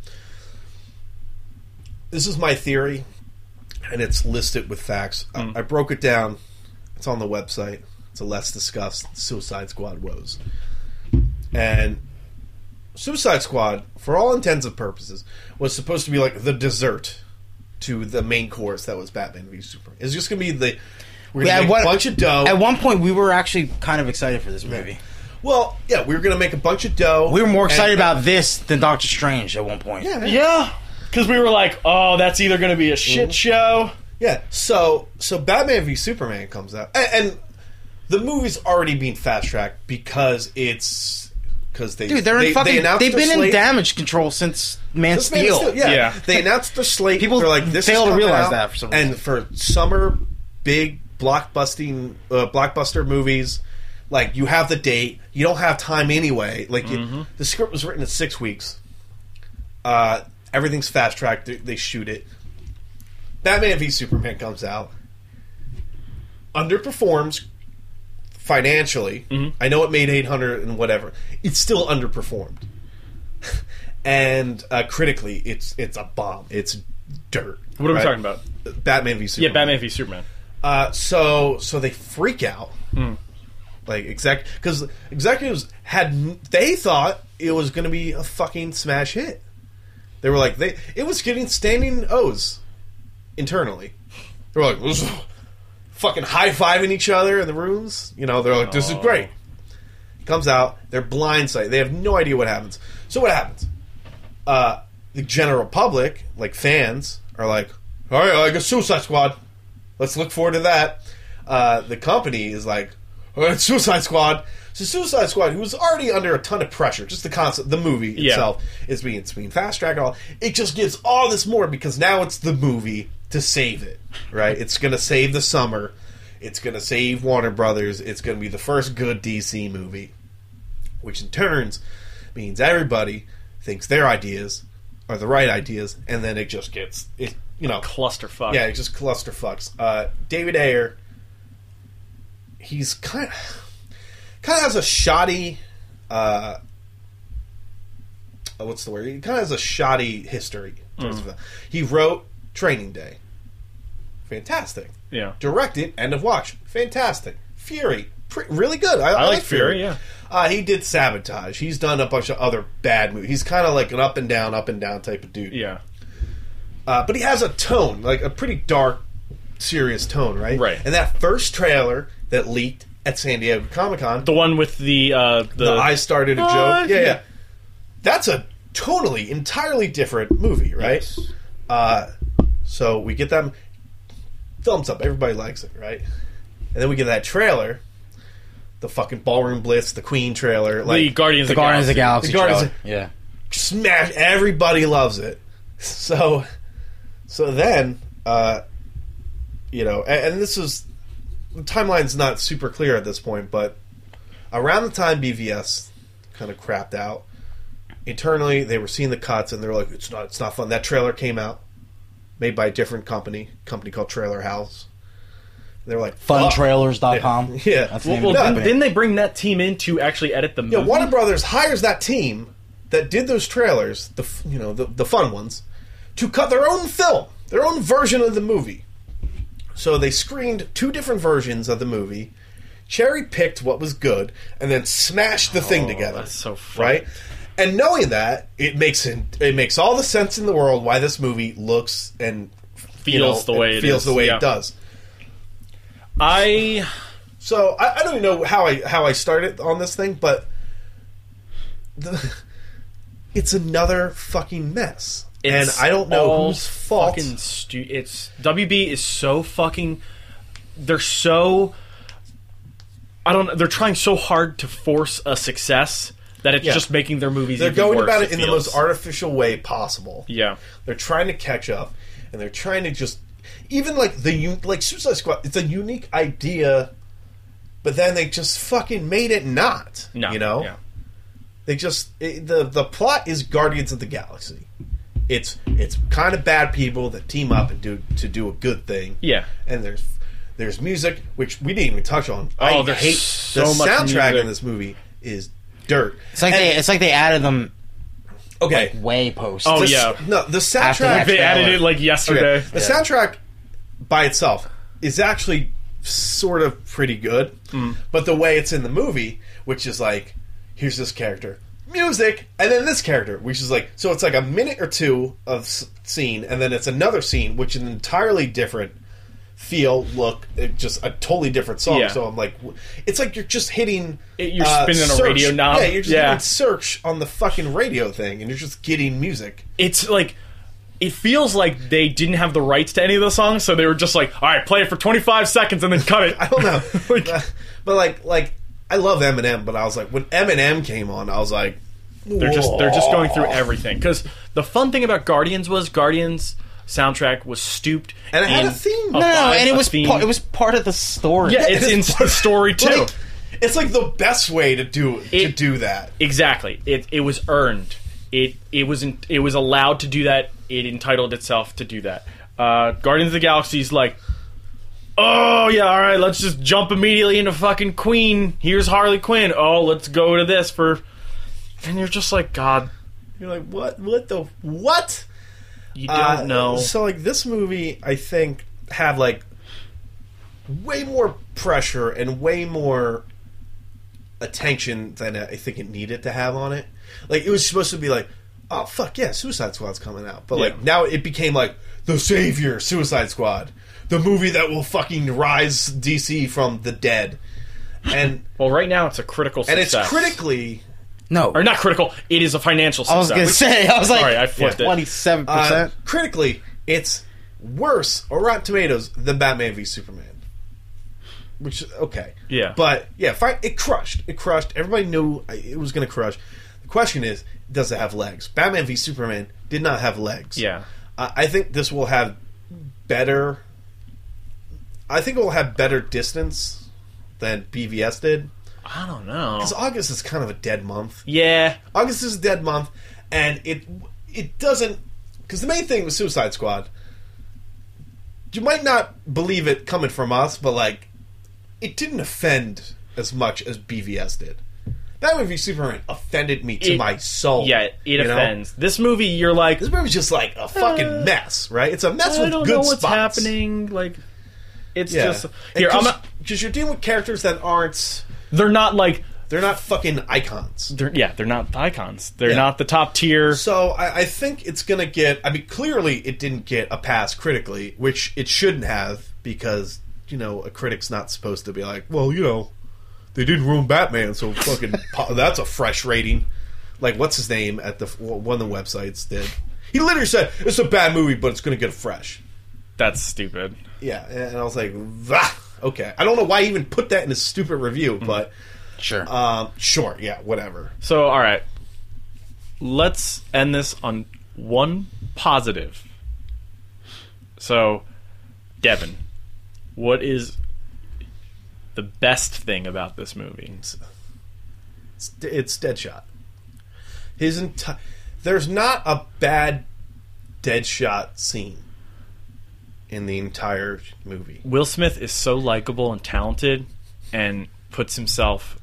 this is my theory, and it's listed with facts. I- I, broke it down. It's on the website. It's a less discussed Suicide Squad woes, and Suicide Squad, for all intents and purposes, was supposed to be like the dessert to the main course that was Batman v Superman. It's just gonna be the we're gonna Yeah, make what- a bunch of dough. At one point, we were actually kind of excited for this movie. well, yeah, we were gonna make a bunch of dough. We were more excited and- about this than Doctor Strange at one point. yeah, Yeah. Because we were like, oh, that's either going to be a Mm-hmm. shit show. Yeah, so so Batman v Superman comes out, and, and the movie's already being fast tracked because it's because they Dude, they're they, in fucking. they announced They have their been in damage control since Man This Man of Steel. Steel, yeah. Yeah. they announced their slate. People they're like this fail to realize out, that for some and for summer big blockbusting uh, blockbuster movies. Like you have the date, you don't have time anyway. Like Mm-hmm. the script was written in six weeks. Uh, everything's fast tracked. They, they shoot it. Batman v Superman comes out, underperforms financially. Mm-hmm. I know it made eight hundred and whatever. It's still underperformed, and uh, critically, it's it's a bomb. It's dirt. What are we talking about? Batman v Superman. Yeah, Batman v Superman. Uh, so so they freak out. Hmm. Like exec because executives had they thought it was going to be a fucking smash hit. They were like they it was getting standing O's internally. They were like this is fucking high fiving each other in the rooms. You know they're like this is Oh. great. Comes out they're blindsided. They have no idea what happens. So what happens? Uh, the general public, like fans, are like, all right, like a Suicide Squad. Let's look forward to that. Uh, the company is like, all right, Suicide Squad. So Suicide Squad, who was already under a ton of pressure, just the concept, the movie Yeah. itself is being it's being fast tracked. All it just gives all this more because now it's the movie to save it, right? it's gonna save the summer. It's gonna save Warner Brothers. It's gonna be the first good DC movie, which in turns means everybody thinks their ideas are the right ideas, and then it just gets it you know, Clusterfuck. yeah, it just cluster fucks. Uh, David Ayer, he's kind of kind of has a shoddy. Uh, what's the word? He kind of has a shoddy history. in terms of that. He wrote Training Day, fantastic. yeah. Directed End of Watch, fantastic. Fury, pre- really good. I, I like like Fury, yeah. Uh, he did Sabotage. He's done a bunch of other bad movies. He's kind of like an up and down, up and down type of dude. Yeah. Uh, but he has a tone, like a pretty dark, serious tone, right? Right. And that first trailer that leaked at San Diego Comic Con, The one with the uh the, the I started a Uh, joke. Yeah, yeah. yeah. That's a totally, entirely different movie, right? Yes. Uh, so we get them thumbs up. Everybody likes it, right? And then we get that trailer, the fucking Ballroom Blitz, the Queen trailer, the like Guardians The of Guardians of the Galaxy. Galaxy. The Guardians trailer. yeah. smash. Everybody loves it. So, so then, uh, you know, and, and this is the timeline's not super clear at this point, but around the time BVS kind of crapped out, internally they were seeing the cuts and they were like, "It's not, it's not fun." That trailer came out, made by a different company, company called Trailer House. They were like, "Fuck." Funtrailers.com. Yeah. That's the Well, name well of the didn't, company. didn't they bring that team in to actually edit the movie? Yeah, Warner Brothers hires that team that did those trailers, the you know the the fun ones, to cut their own film, their own version of the movie. So they screened two different versions of the movie, cherry picked what was good, and then smashed the thing oh, together. Oh, that's so funny. right. And knowing that, it makes it, it makes all the sense in the world why this movie looks and you Feels the way it feels is, the way yeah. it does. I So I, I don't even know how I how I started on this thing, but the, it's another fucking mess, and I don't know whose fault. Fucking stu- it's WB is so fucking. They're so. I don't. They're trying so hard to force a success that it's Yeah. just making their movies. They're going worse, about it in the most artificial way possible. Yeah. They're trying to catch up, and they're trying to just even like the like Suicide Squad. It's a unique idea, but then they just fucking made it not. No. you know. Yeah. They just it, the the plot is Guardians of the Galaxy. It's it's kind of bad people that team up and do to do a good thing. Yeah. and there's there's music which we didn't even touch on. Oh, I hate so the soundtrack music. in this movie is dirt. It's like And- they it's like they added them okay. way post. Oh, the- yeah. no, the soundtrack. that They added it like yesterday. Okay, the soundtrack by itself is actually sort of pretty good, Mm. but the way it's in the movie, which is like, here's this character, music, and then this character, which is like, so it's like a minute or two of s- scene, and then it's another scene, which is an entirely different feel, look, just a totally different song. Yeah. So I'm like, it's like you're just hitting, It- you're uh, spinning a radio knob. Yeah, you're just Yeah. hitting search on the fucking radio thing, and you're just getting music. it's like it feels like they didn't have the rights to any of the songs, so they were just like, "All right, play it for 25 seconds and then cut it." I don't know, Like- but, but like like I love Eminem, but I was like when Eminem came on, I was like, They're just they're just going through everything because the fun thing about Guardians was Guardians soundtrack was stooped And it had a theme. no, no, no, vibe, and it was theme. part, it was part of the story. yeah, it's in the story too. Like, it's like the best way to do it, to do that. Exactly. It it was earned. It it was in, it was allowed to do that. It entitled itself to do that. Uh, Guardians of the Galaxy's like, oh yeah, all right, let's just jump immediately into fucking Queen. Here's Harley Quinn. Oh, let's go to this for, and you're just like, God, You're like, what? What the what? You don't Uh, know. So like this movie, I think had like way more pressure and way more attention than I think it needed to have on it. Like it was supposed to be like, oh fuck yeah, Suicide Squad's coming out, but like now it became like the savior, Suicide Squad, the movie that will fucking rise DC from the dead, and well, right now it's a critical and it's critically. No, or not critical. It is a financial I was success. gonna say I was like Sorry, I flipped it. twenty seven Uh, percent. critically, it's worse or Rotten Tomatoes than Batman v Superman. Which okay, Yeah. but yeah, fi- it crushed. It crushed. Everybody knew it was going to crush. The question is, does it have legs? Batman v Superman did not have legs. Yeah. I I think this will have better. I think it will have better distance than BVS did. I don't know. Because August is kind of a dead month. Yeah, August is a dead month, and it it doesn't because the main thing with Suicide Squad you might not believe it coming from us, but like, it didn't offend as much as BVS did. That movie Superman offended me to It- my soul. Yeah, it you know? offends. This movie, you're like, This movie's just like a fucking Uh, mess, right? It's a mess I with don't good know what's spots. happening. Like, it's Yeah, just here. Because you're dealing with characters that aren't. They're not like They're not fucking icons. they're yeah they're not icons. They're Yeah. not the top tier. So I, I think it's gonna get. I mean, clearly it didn't get a pass critically, which it shouldn't have because you know a critic's not supposed to be like, well, you know, they didn't ruin Batman, so fucking that's a fresh rating. Like what's his name at the one of the websites did. He literally said it's a bad movie, but it's gonna get a fresh. That's stupid. Yeah, and I was like, "Vah." Okay. I don't know why he even put that in his stupid review, but Sure. um, sure, yeah, whatever. So all right, let's end this on one positive. So, Devin, what is the best thing about this movie? It's, it's Deadshot. His entire there's not a bad Deadshot scene in the entire movie. Will Smith is so likable and talented, and puts himself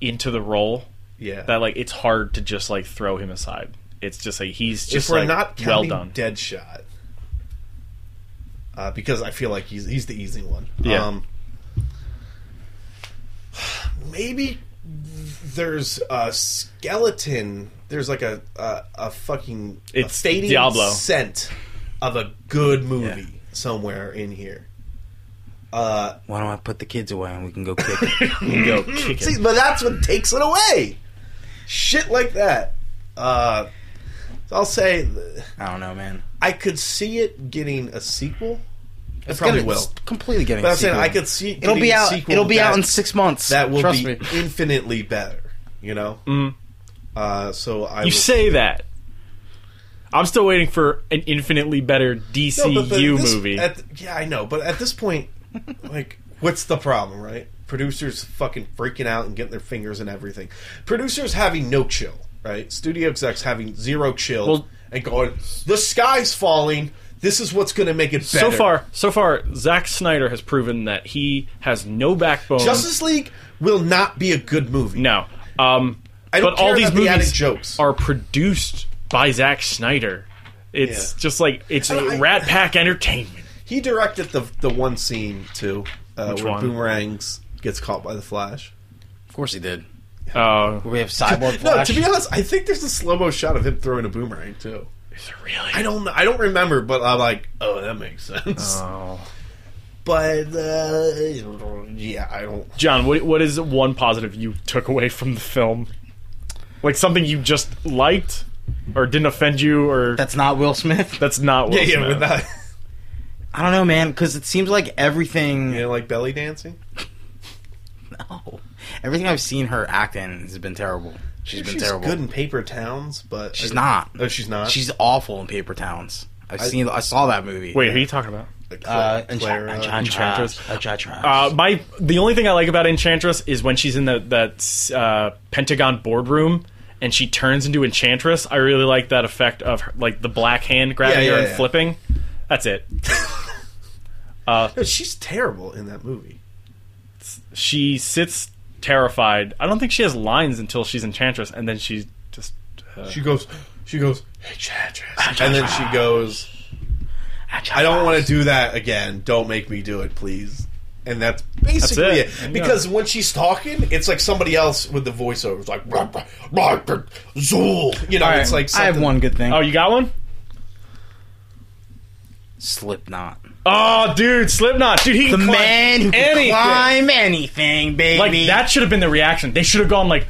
into the role Yeah, that like it's hard to just like throw him aside. It's just like he's just if we're like not well done. Deadshot, uh, because I feel like he's he's the easy one. Yeah. Um, maybe there's a skeleton. There's like a a, a fucking a It's fading Diablo. scent of a good movie somewhere in here. Uh, Why don't I put the kids away and we can go kick it? You go kick see, but that's what takes it away. Shit like that. Uh, so I'll say th- I don't know, man. I could see it getting a sequel. It It's probably gonna- will. it's completely getting. But a I'm saying. I could see it It'll getting be a out. sequel It'll be out that- in six months. That will Trust be me. infinitely better. You know. Mhm. Uh, so I You would- say that. I'm still waiting for an infinitely better DCU No, but- but this- movie. At, yeah, I know, but at this point, like, what's the problem, right? Producers fucking freaking out and getting their fingers and everything. Producers having no chill, right? Studio execs having zero chill Well- and going, "The sky's falling. This is what's going to make it better." so far, so far, Zack Snyder has proven that he has no backbone. Justice League will not be a good movie. no. Um, I don't but all these about the movies jokes. are produced by Zack Snyder. It's Yeah. just like it's I- RatPac Entertainment. He directed the the one scene too, uh, Which where one? Boomerangs gets caught by the Flash. Of course he did. Uh, We have Cyborg No, to be honest, I think there's a slow mo shot of him throwing a boomerang too. is it really? I don't know. I don't remember, but I'm like, oh, that makes sense. Oh. but uh, yeah, I don't. John, what what is one positive you took away from the film? Like something you just liked, or didn't offend you, or That's not Will Smith. that's not Will Yeah, yeah, Smith. but not. I don't know, man, because it seems like everything. You know, like belly dancing. No, everything I've seen her act in has been terrible. She's been she's terrible. good in paper towns, but She's not. Oh, she's not. She's awful in Paper Towns. I've I- seen. I saw that movie. Wait, who are you talking about? uh, Clara- Enchantress. Enchantress. Enchantress. Uh, my the only thing I like about Enchantress is when she's in the that uh, Pentagon boardroom and she turns into Enchantress. I really like that effect of her, like the black hand grabbing Yeah, her and yeah. flipping. That's it. No, she's terrible in that movie. She sits terrified. I don't think she has lines until she's Enchantress, and then she just. Uh, She goes. She goes. Enchantress, and then she goes. I don't want to do that again. Don't make me do it, please. And that's basically That's it. it. Because when she's talking, it's like somebody else with the voiceover. It's like "Rah, rah, rah, rah, Zool. You know, All right, it's like I have one good thing. oh, you got one? Slipknot. Oh, dude, Slipknot, dude, he The can climb man who can anything. climb anything, baby. Like that should have been the reaction. They should have gone like,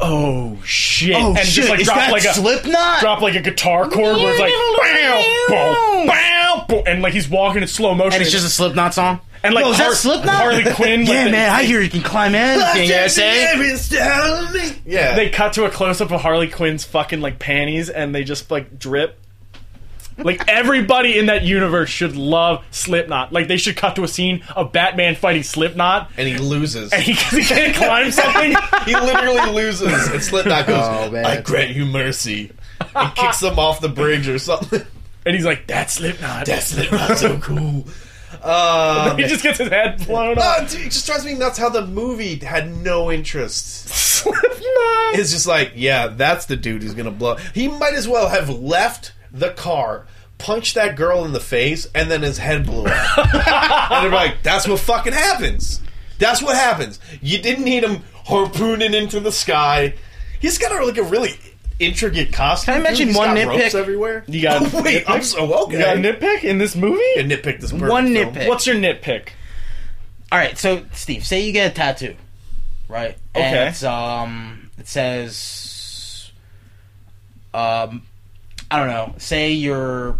"Oh shit!" Oh and shit! just like is drop that like a Slipknot? drop like a guitar chord where it's like bow, bow, bow, bow, and like he's walking in slow motion. and it's just a Slipknot song. and like Yo, is Har- that Slipknot? Harley Quinn. yeah, the- man. I hear you can climb anything. Yeah, say. Yeah. They cut to a close up of Harley Quinn's fucking like panties, and they just like drip. Like everybody in that universe should love Slipknot. Like they should cut to a scene of Batman fighting Slipknot, and he loses. and he, he can't climb something. he literally loses. And Slipknot goes, Oh, man. I grant you mercy. And kicks him off the bridge or something. And he's like, "That's Slipknot." That's Slipknot so cool. Uh, he just gets his head blown off. dude, it just drives me nuts how the movie had no interest. Slipknot. It's just like, yeah, that's the dude who's gonna blow. He might as well have left the car, punched that girl in the face, and then his head blew up. and they're like, that's what fucking happens. That's what happens. You didn't need him harpooning into the sky. He's got a, like a really intricate costume. Can I mention He's one got ropes nitpick? everywhere. You got oh, wait. nitpick? I'm so okay. You got a nitpick in this movie? A nitpick this perfect One film. nitpick. What's your nitpick? All right, so Steve, say you get a tattoo, right? Okay. And it's um, it says, um, I don't know. Say your,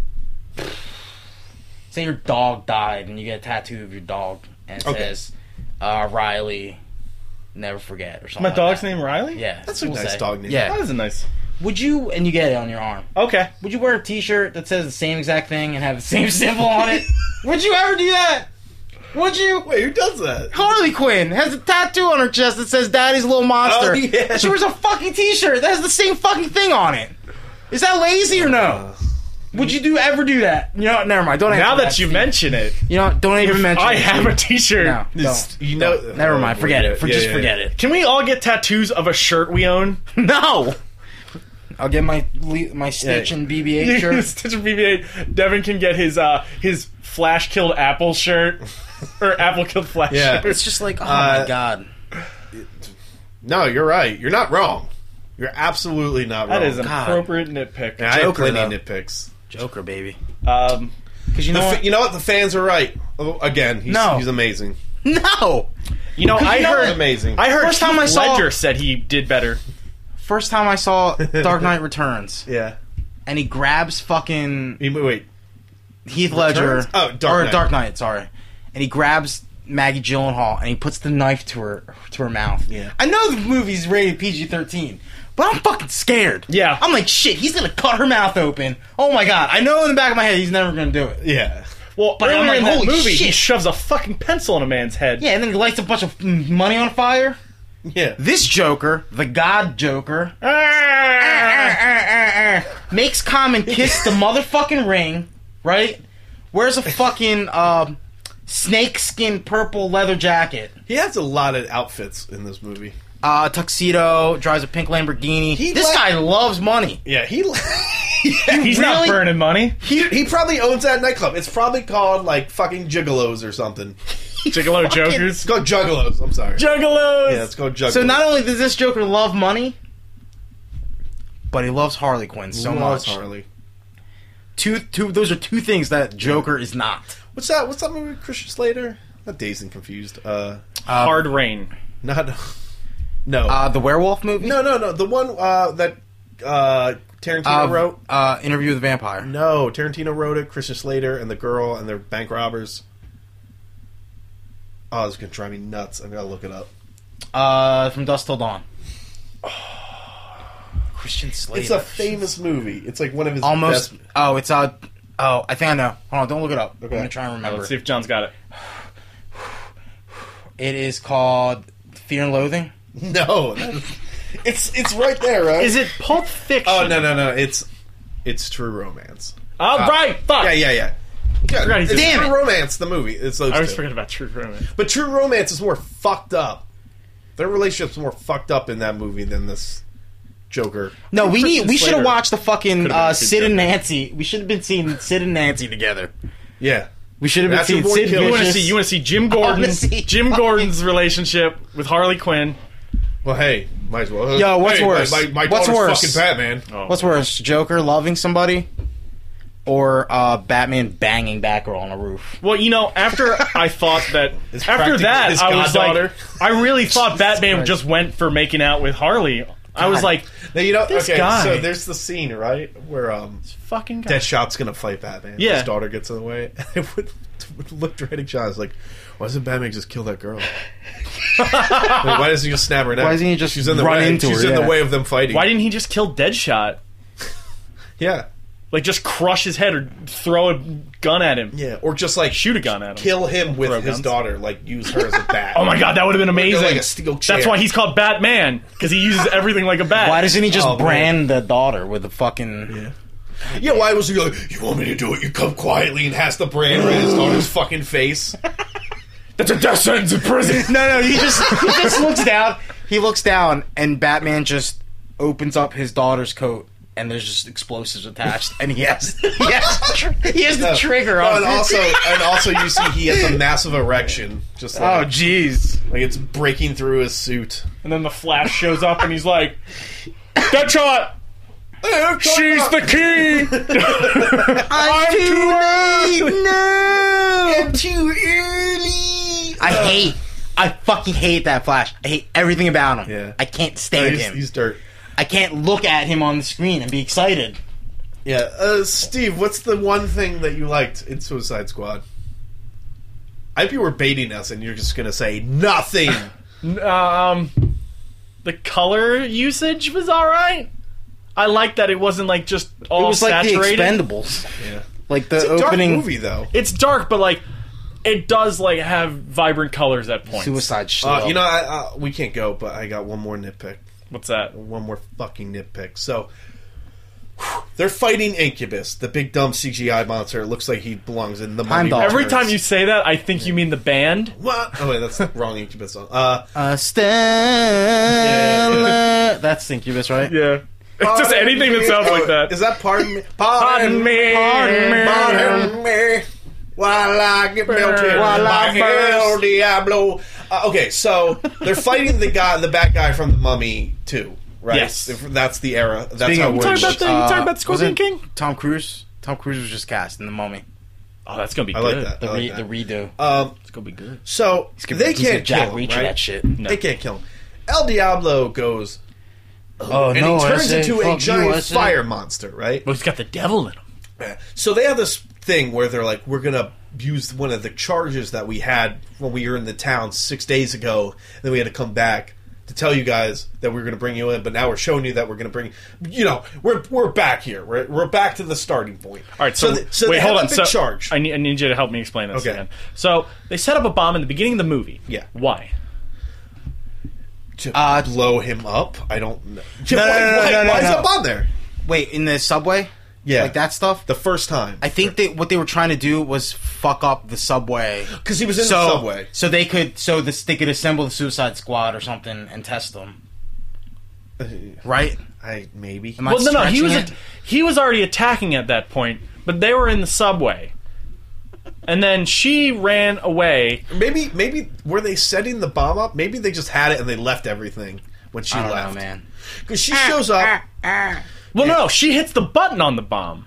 say your dog died, and you get a tattoo of your dog, and it Okay. says, uh, Riley, never forget, or something. My like dog's that. name Riley? Yeah, That's a we'll nice say. dog name. Yeah. That is a nice. Would you, and you get it on your arm? Okay. Would you wear a T-shirt that says the same exact thing and have the same symbol on it? Would you ever do that? Would you? Wait, who does that? Harley Quinn has a tattoo on her chest that says "Daddy's Little Monster." Oh, yeah. She wears a fucking T-shirt that has the same fucking thing on it. Is that lazy or no? Would you do ever do that? You know, never mind. Don't answer Now that you Steve. mention it, you know, don't even mention. I it, have Steve. a T-shirt. No, This- don't. you know, Never mind. Forget it. For Yeah, just yeah, forget it. Can we all get tattoos of a shirt we own? No. I'll get my le- my Stitch and BB-8 shirt. Stitch and BB-8. Devin can get his uh his Flash killed Apple shirt or Apple killed Flash Yeah. shirt. It's just like, oh Uh, my god. No, you're right. You're not wrong. You're absolutely not wrong. That is an God. appropriate nitpick. Yeah, I have Joker, plenty though. of nitpicks. Joker, baby. Um, Because you know fa- what? you know what? The fans are right. Oh, again, he's, No. he's amazing. No. you know, I you know heard? Amazing. I heard First Heath time I saw- Ledger said he did better. First time I saw Dark Knight Returns, yeah. and he grabs fucking Wait, Wait. Heath Ledger. Returns? Oh, Dark or Knight. Dark Knight. Sorry, and he grabs Maggie Gyllenhaal and he puts the knife to her to her mouth. Yeah. I know the movie's rated PG thirteen, but I'm fucking scared. Yeah. I'm like shit. He's gonna cut her mouth open. Oh my god! I know in the back of my head he's never gonna do it. Yeah. Well, But I'm earlier like, in that holy movie, he shoves a fucking pencil in a man's head. Yeah, and then he lights a bunch of money on fire. Yeah. This Joker, the God Joker, Ah! ah, ah, ah makes Common kiss the motherfucking ring, right? Wears a fucking um, snakeskin purple leather jacket, He has a lot of outfits in this movie. Uh, tuxedo, drives a pink Lamborghini. He this like- guy loves money. Yeah, he. He's not Really? burning money. he he probably owns that nightclub. It's probably called like fucking Gigolos or something. Gigolo It's jokers. called Juggalos. I'm sorry. Juggalos. yeah, it's called Juggalos. So not only does this Joker love money, but he loves Harley Quinn so Loves much. Harley. Two, two. Those are two things that Joker is not. What's that? What's that movie? with Christian Slater? Not dazed and confused. Uh, Hard rain. not. No. Uh, the werewolf movie. no, no, no. The one uh, that uh, Tarantino Uh, wrote. uh, Interview with the Vampire. No, Tarantino wrote it. Christian Slater and the girl and their bank robbers. Oh, it's gonna drive me nuts. I gotta look it up. Uh, from Dusk Till Dawn. Christian Slater. It's a famous movie. It's like one of his almost. best. Oh, it's uh Oh, I think I know. Hold on, don't look it up. Okay. I'm gonna try and remember. Let's see if John's got it. It is called Fear and Loathing. No, that- it's it's right there, right? Is it Pulp Fiction? Oh no no no! It's it's True Romance. Oh, right. Fuck. Yeah yeah yeah. yeah forgot he's it's in Damn True. Romance, the movie. It's those I always two. forget about True Romance. But True Romance is more fucked up. Their relationship's more fucked up in that movie than this Joker. No, we Christian need. We should have watched the fucking could've been uh, a good Sid and Joker. Nancy. We should have been seeing Sid and Nancy together. Yeah. We should have been That's seeing your boy Sid. Killer. You want to Vicious. see? You want to see Jim Gordon? see Jim Gordon's relationship with Harley Quinn. Well, hey, might as well. Yo, what's Hey, worse? My, my, What's daughter's worse? fucking Batman. Oh. What's worse, Joker loving somebody, or uh, Batman banging Batgirl on a roof? Well, you know, after I thought that, after practical- that, his I was goddaughter. like, I really thought Batman Christ. just went for making out with Harley. I was God. like, Now you know. This okay, guy. so there's the scene right where um fucking guy. Deadshot's gonna fight Batman. Yeah. His daughter gets in the way. it would, would look right at John. It's like, why doesn't Batman just kill that girl? Like, why doesn't he just snap her neck? Why doesn't he just She's in the run way. into She's her, in yeah. the way of them fighting. Why didn't he just kill Deadshot? Yeah, Like, just crush his head or throw a gun at him? yeah, or just like Shoot a gun at him. kill him with Throw his guns. daughter. Like use her as a bat. Oh my god, that would have been amazing. like a steel chair. That's why he's called Batman because he uses everything like a bat. Why doesn't he just Oh, man. brand the daughter with a fucking? Yeah. Yeah, why was he like, you want me to do it? You come quietly and has the brand raised on his fucking face. That's a death sentence in prison. No, no, he just he just looks down. He looks down, and Batman just opens up his daughter's coat, and there's just explosives attached, and he has he has, tr- he has the trigger on. and also, and also, you see he has a massive erection, just oh, like, jeez. like it's breaking through his suit. And then the Flash shows up and he's like, Deadshot, she's the key. I'm too late. No, I'm too early. I hate. I fucking hate that Flash. I hate everything about him. Yeah. I can't stand He's, him. he's dirt. I can't look at him on the screen and be excited. Yeah, uh, Steve, what's the one thing that you liked in Suicide Squad? I hope you were baiting us, and you're just gonna say nothing. um, the color usage was all right. I like that it wasn't like just all it was like the saturated. Expendables. yeah, Like the it's a opening dark movie though. it's dark, but like it does like have vibrant colors at points. Suicide shit. Uh, you know, I, uh, we can't go, but I got one more nitpick. What's that? One more fucking nitpick. So. They're fighting Incubus, the big dumb CGI monster. It looks like he belongs in the Time Mummy Every time you say that, I think you mean the band. what? Oh wait, that's the wrong Incubus song. Uh, uh, Stella. That's Incubus, right? Yeah. It's Just anything that sounds like that. Is that pardon me? Pardon me. Pardon me. Pardon me. While I get melted While by I hell, burst. Diablo. Uh, okay, so they're fighting the guy, the bad guy from the Mummy too, right? Yes. that's the era. That's Speaking how of it You talking works. about the, you talking about Scorpion wasn't King? Tom Cruise. Tom Cruise was just cast in the Mummy. Oh, that's gonna be I good. like that. The I like re- that. the redo. Um, It's gonna be good. so gonna- they he's gonna can't Jack kill him, Reacher right? that shit. No. They can't kill him. El Diablo goes, Oh and no! he turns into a fuck you, giant fire monster, right? Well, he's got the devil in him. Yeah. So they have this thing where they're like, we're gonna use one of the charges that we had when we were in the town six days ago. And then we had to come back to tell you guys that we are gonna bring you in, but now we're showing you that we're gonna bring. You know, we're we're back here. We're we're back to the starting point. All right, so, th- so wait, they hold on. a So charge. I need, I need you to help me explain this Okay. again. So they set up a bomb in the beginning of the movie. Yeah. Why? to Uh, blow him up. I don't know. No, why no, no, why, no, no, why is no. that bomb there? Wait, in the subway? Yeah, Like that stuff? The first time, I think that what they were trying to do was fuck up the subway. because he was in so, the subway. So they could so this they could assemble the Suicide Squad or something and test them. Uh, right? I maybe. Am I Well, no, no. He was it? he was already attacking at that point, but they were in the subway, and then she ran away. Maybe maybe were they setting the bomb up? Maybe they just had it and they left everything when she I don't left. know, man. Because she shows up. Ah, ah, ah. Well, no, no, she hits the button on the bomb.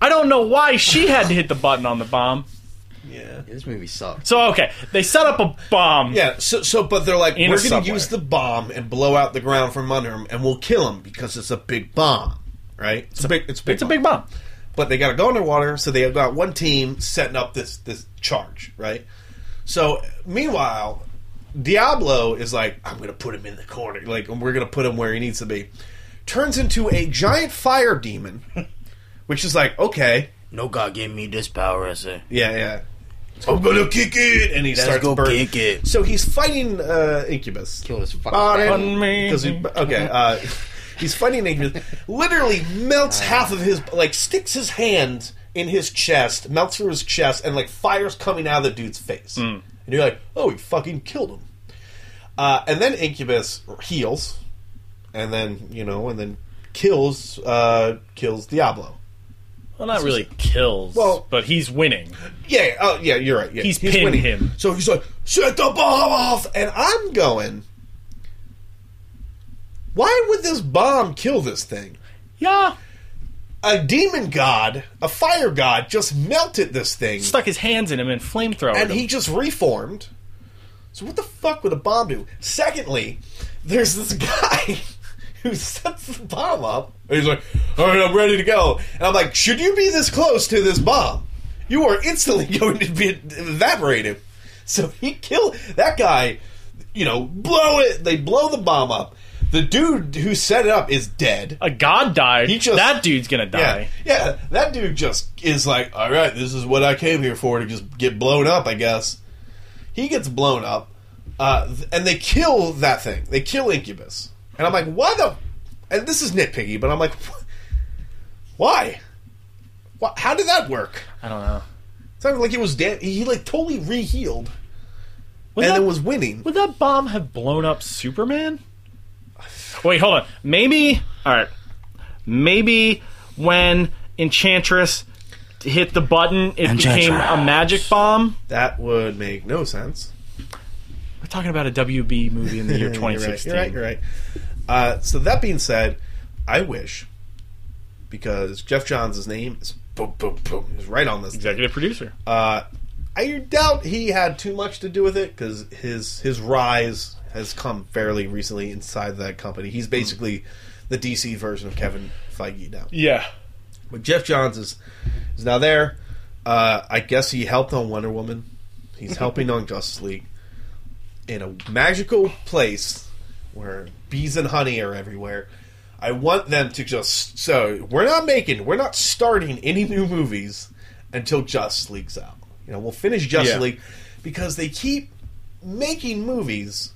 I don't know why she had to hit the button on the bomb. Yeah. This movie sucks. So okay, they set up a bomb. Yeah, so so but they're like, In a we're gonna subway. use the bomb and blow out the ground from under him and we'll kill him because it's a big bomb. Right? It's a big it's a big It's a big bomb. But they gotta go underwater, so they have got one team setting up this this charge, right? So meanwhile, Diablo is like, I'm gonna put him in the corner, like we're gonna put him where he needs to be. Turns into a giant fire demon, which is like, okay, No God gave me this power, I say. yeah, yeah. I'm gonna kick it, and he Let's starts go burning. kick it. So he's fighting uh, Incubus. Kill this fucking Pardon Pardon me. Because he, okay, uh, he's fighting Incubus. Literally melts half of his, like sticks his hand in his chest, melts through his chest, and like fires coming out of the dude's face. And you're like, oh, he fucking killed him. Uh, and then Incubus heals, and then you know, and then kills uh, kills Diablo. Well, not really kills. Well- but he's winning. Yeah, oh yeah, you're right. Yeah, He's pinned winning. him. So he's like, set the bomb off, and I'm going. Why would this bomb kill this thing? Yeah, A demon god, a fire god, just melted this thing, stuck his hands in him and flamethrower and him. he just reformed. So what the fuck would a bomb do? Secondly, there's this guy who sets the bomb up. And he's like, "All right, I'm ready to go." And I'm like, "Should you be this close to this bomb, you are instantly going to be evaporated." So he killed that guy. You know, blow it. They blow the bomb up. The dude who set it up is dead. a god died. He just- that dude's gonna die. Yeah, yeah. That dude just is like, all right, this is what I came here for to just get blown up. I guess he gets blown up, uh, and they kill that thing. They kill Incubus, and I'm like, why the? And this is nitpicky, but I'm like, Why? Why? How did that work? I don't know. It Sounded like he was dead. He like totally re-healed Would and that, then was winning. would that bomb have blown up Superman? Wait, hold on. Maybe. All right. Maybe when Enchantress hit the button, it became a magic bomb. That would make no sense. Talking about a WB movie in the year You're right, 2016. You're right. You're right. Uh, so that being said, I wish because Geoff Johns' name is boom, boom, boom, is right on this. Executive producer. Uh, I doubt he had too much to do with it because his his rise has come fairly recently inside that company. He's basically the DC version of Kevin Feige now. Yeah. But Geoff Johns is is now there. Uh, I guess he helped on Wonder Woman. He's helping on Justice League in a magical place where bees and honey are everywhere. I want them to just so we're not making we're not starting any new movies until Justice League's out. You know, we'll finish Justice Yeah. League because they keep making movies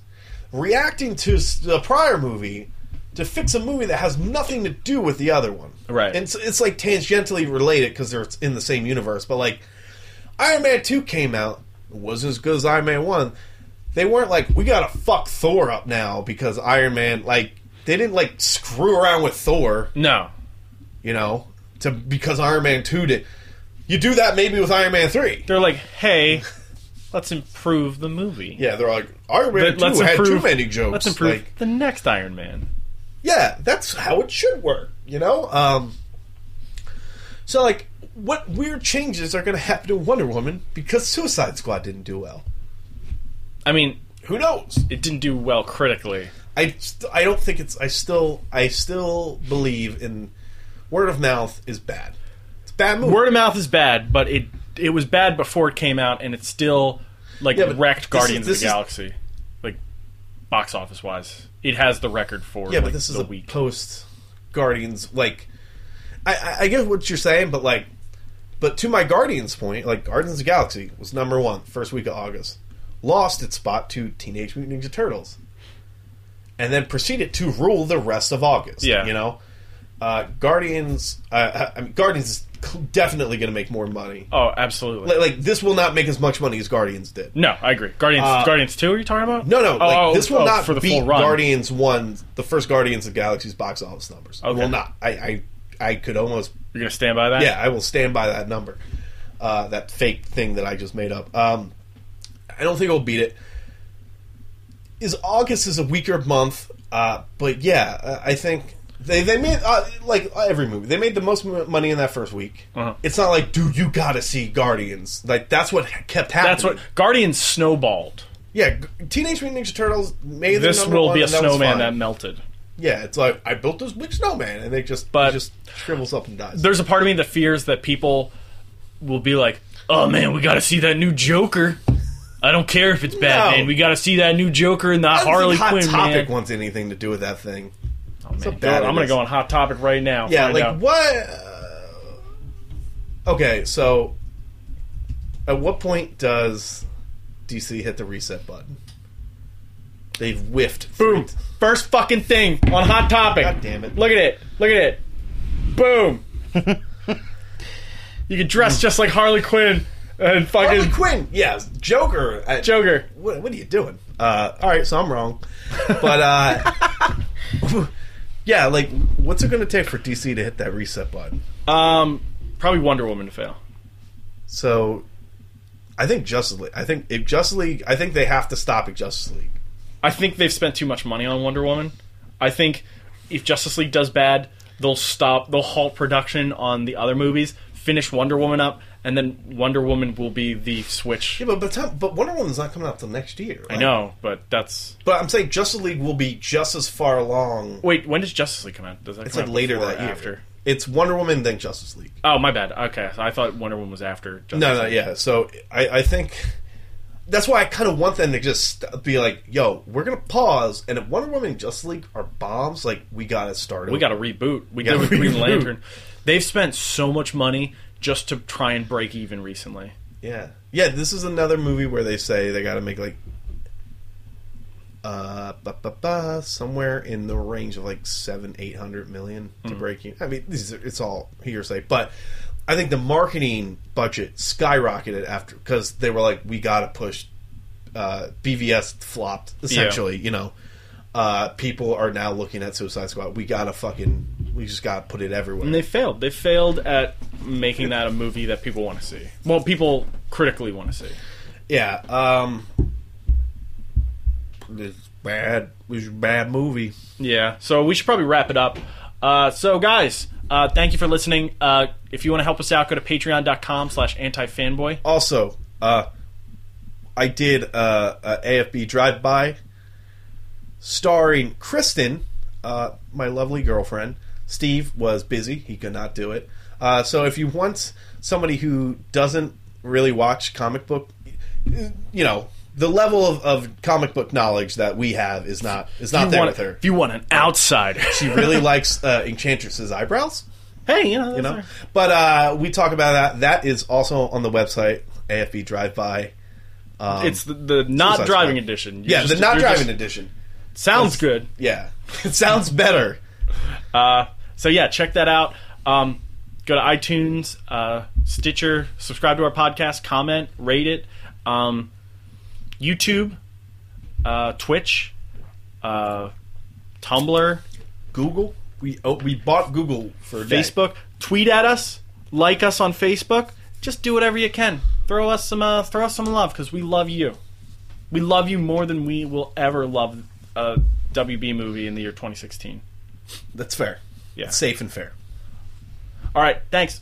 reacting to the prior movie to fix a movie that has nothing to do with the other one. Right. And it's, it's like tangentially related because they're in the same universe. But like Iron Man 2 came out, wasn't as good as Iron Man 1. They weren't like, we gotta fuck Thor up now because Iron Man, like, they didn't like screw around with Thor, No. you know, to because Iron Man 2 did. You do that maybe with Iron Man 3. They're like, hey, let's improve the movie. Yeah, they're like, Iron Man Let- 2 had too many jokes. Let's improve Like, the next Iron Man. Yeah, that's how it should work, you know? Um So like what weird changes are going to happen to Wonder Woman because Suicide Squad didn't do well? I mean, Who knows? it didn't do well critically. I st- I don't think it's I still I still believe in word of mouth is bad. It's a bad movie. Word of mouth is bad, but it it was bad before it came out, and it still like Yeah, but wrecked this is- Guardians this of the is- Galaxy, like box office wise. It has the record for yeah, like, but this is the a week. post Guardians like I, I I get what you're saying, but like but to my Guardians point, like Guardians of the Galaxy was number one first week of August. Lost its spot to Teenage Mutant Ninja Turtles. And then proceeded to rule the rest of August. Yeah. You know? Uh, Guardians uh, I mean Guardians is definitely gonna make more money. oh, absolutely. Like, like this will not make as much money as Guardians did. no, I agree. Guardians, Uh, Guardians two. Are you talking about? No, no, like, oh, this will oh, not for the beat. Guardians one, the first Guardians of Galaxy's box office numbers. It Okay. will not. I, I, I could almost, You're gonna stand by that? yeah, I will stand by that number, uh, that fake thing that I just made up. Um, I don't think it'll beat it. Is August is a weaker month, uh, but yeah, I think they they made uh, like every movie they made the most money in that first week. Uh-huh. It's not like, dude, you got to see Guardians. Like that's what kept happening. That's what Guardians snowballed. Yeah, Teenage Mutant Ninja Turtles made This will one, be a that snowman that melted. Yeah, it's like I built this big snowman, and they just, But- it just shrivels up and dies. There's a part of me that fears that people will be like, "Oh man, we got to see that new Joker." I don't care if it's bad, No. man. We got to see that new Joker and don't Harley think Hot Quinn, Topic man. wants anything to do with that thing. Oh, man. bad I'm gonna go on Hot Topic right now. Yeah, like out. what? uh, okay, so at what point does DC hit the reset button? They've whiffed. Boom. three- First fucking thing on Hot Topic. God damn it. Look at it. Look at it. Boom. you can dress just like Harley Quinn and fucking Harley Quinn, yes, Joker. Joker. what, what are you doing? Uh, all right, so I'm wrong, but uh, yeah, like, what's it going to take for DC to hit that reset button? Um, probably Wonder Woman to fail. So, I think Justice League. I think if Justice League, I think they have to stop at Justice League. I think they've spent too much money on Wonder Woman. I think if Justice League does bad, they'll stop. They'll halt production on the other movies, finish Wonder Woman up, and then Wonder Woman will be the switch. Yeah, but but, time, but Wonder Woman's not coming out till next year. I know, but that's but I'm saying Justice League will be just as far along. wait. When does Justice League come out? Does that It's come like out later that year. After. It's Wonder Woman then Justice League. Oh, my bad. Okay, so I thought Wonder Woman was after. Justice No, no, League. yeah. So I, I think that's why I kind of want them to just be like, "Yo, we're gonna pause, and if Wonder Woman and Justice League are bombs, like we gotta start. We got to reboot. We gotta got to Green reboot. Lantern. They've spent so much money just to try and break even recently. yeah, yeah. This is another movie where they say they got to make like uh, ba, ba, ba, somewhere in the range of like seven, eight hundred million to break in. I mean, these are, it's all hearsay, but I think the marketing budget skyrocketed after because they were like, we got to push. Uh, BVS flopped essentially. You know, uh, people are now looking at Suicide Squad. We gotta fucking, we just gotta put it everywhere. And they failed. They failed at making that a movie that people want to see. Well, people critically want to see. Yeah, um it's bad. Was a bad movie. Yeah. So we should probably wrap it up. Uh, so guys, uh, thank you for listening. Uh, if you want to help us out, go to patreon.com slash anti-fanboy. Also, uh I did uh, a AFB drive by starring Kristen, uh, my lovely girlfriend. Steve was busy; he could not do it. Uh, so, if you want somebody who doesn't really watch comic book, you know, the level of, of comic book knowledge that we have is not is not you there want, with her. If you want an outsider. She really likes uh, Enchantress's eyebrows. hey, you know, you know. fair. But uh, we talk about that. That is also on the website AFB Drive By. Um, It's the, the not driving Squad. edition. You're yeah, just- the not driving just- edition. Sounds good. Yeah, it sounds better. Uh, so yeah, check that out. Um, go to iTunes, uh, Stitcher, subscribe to our podcast, comment, rate it. Um, YouTube, uh, Twitch, uh, Tumblr, Google. We oh, we bought Google for. Facebook. Tweet at us, like us on Facebook. Just do whatever you can. Throw us some, uh, throw us some love because we love you. We love you more than we will ever love a WB movie in the year 2016. That's fair. Yeah. Safe and fair. All right, thanks.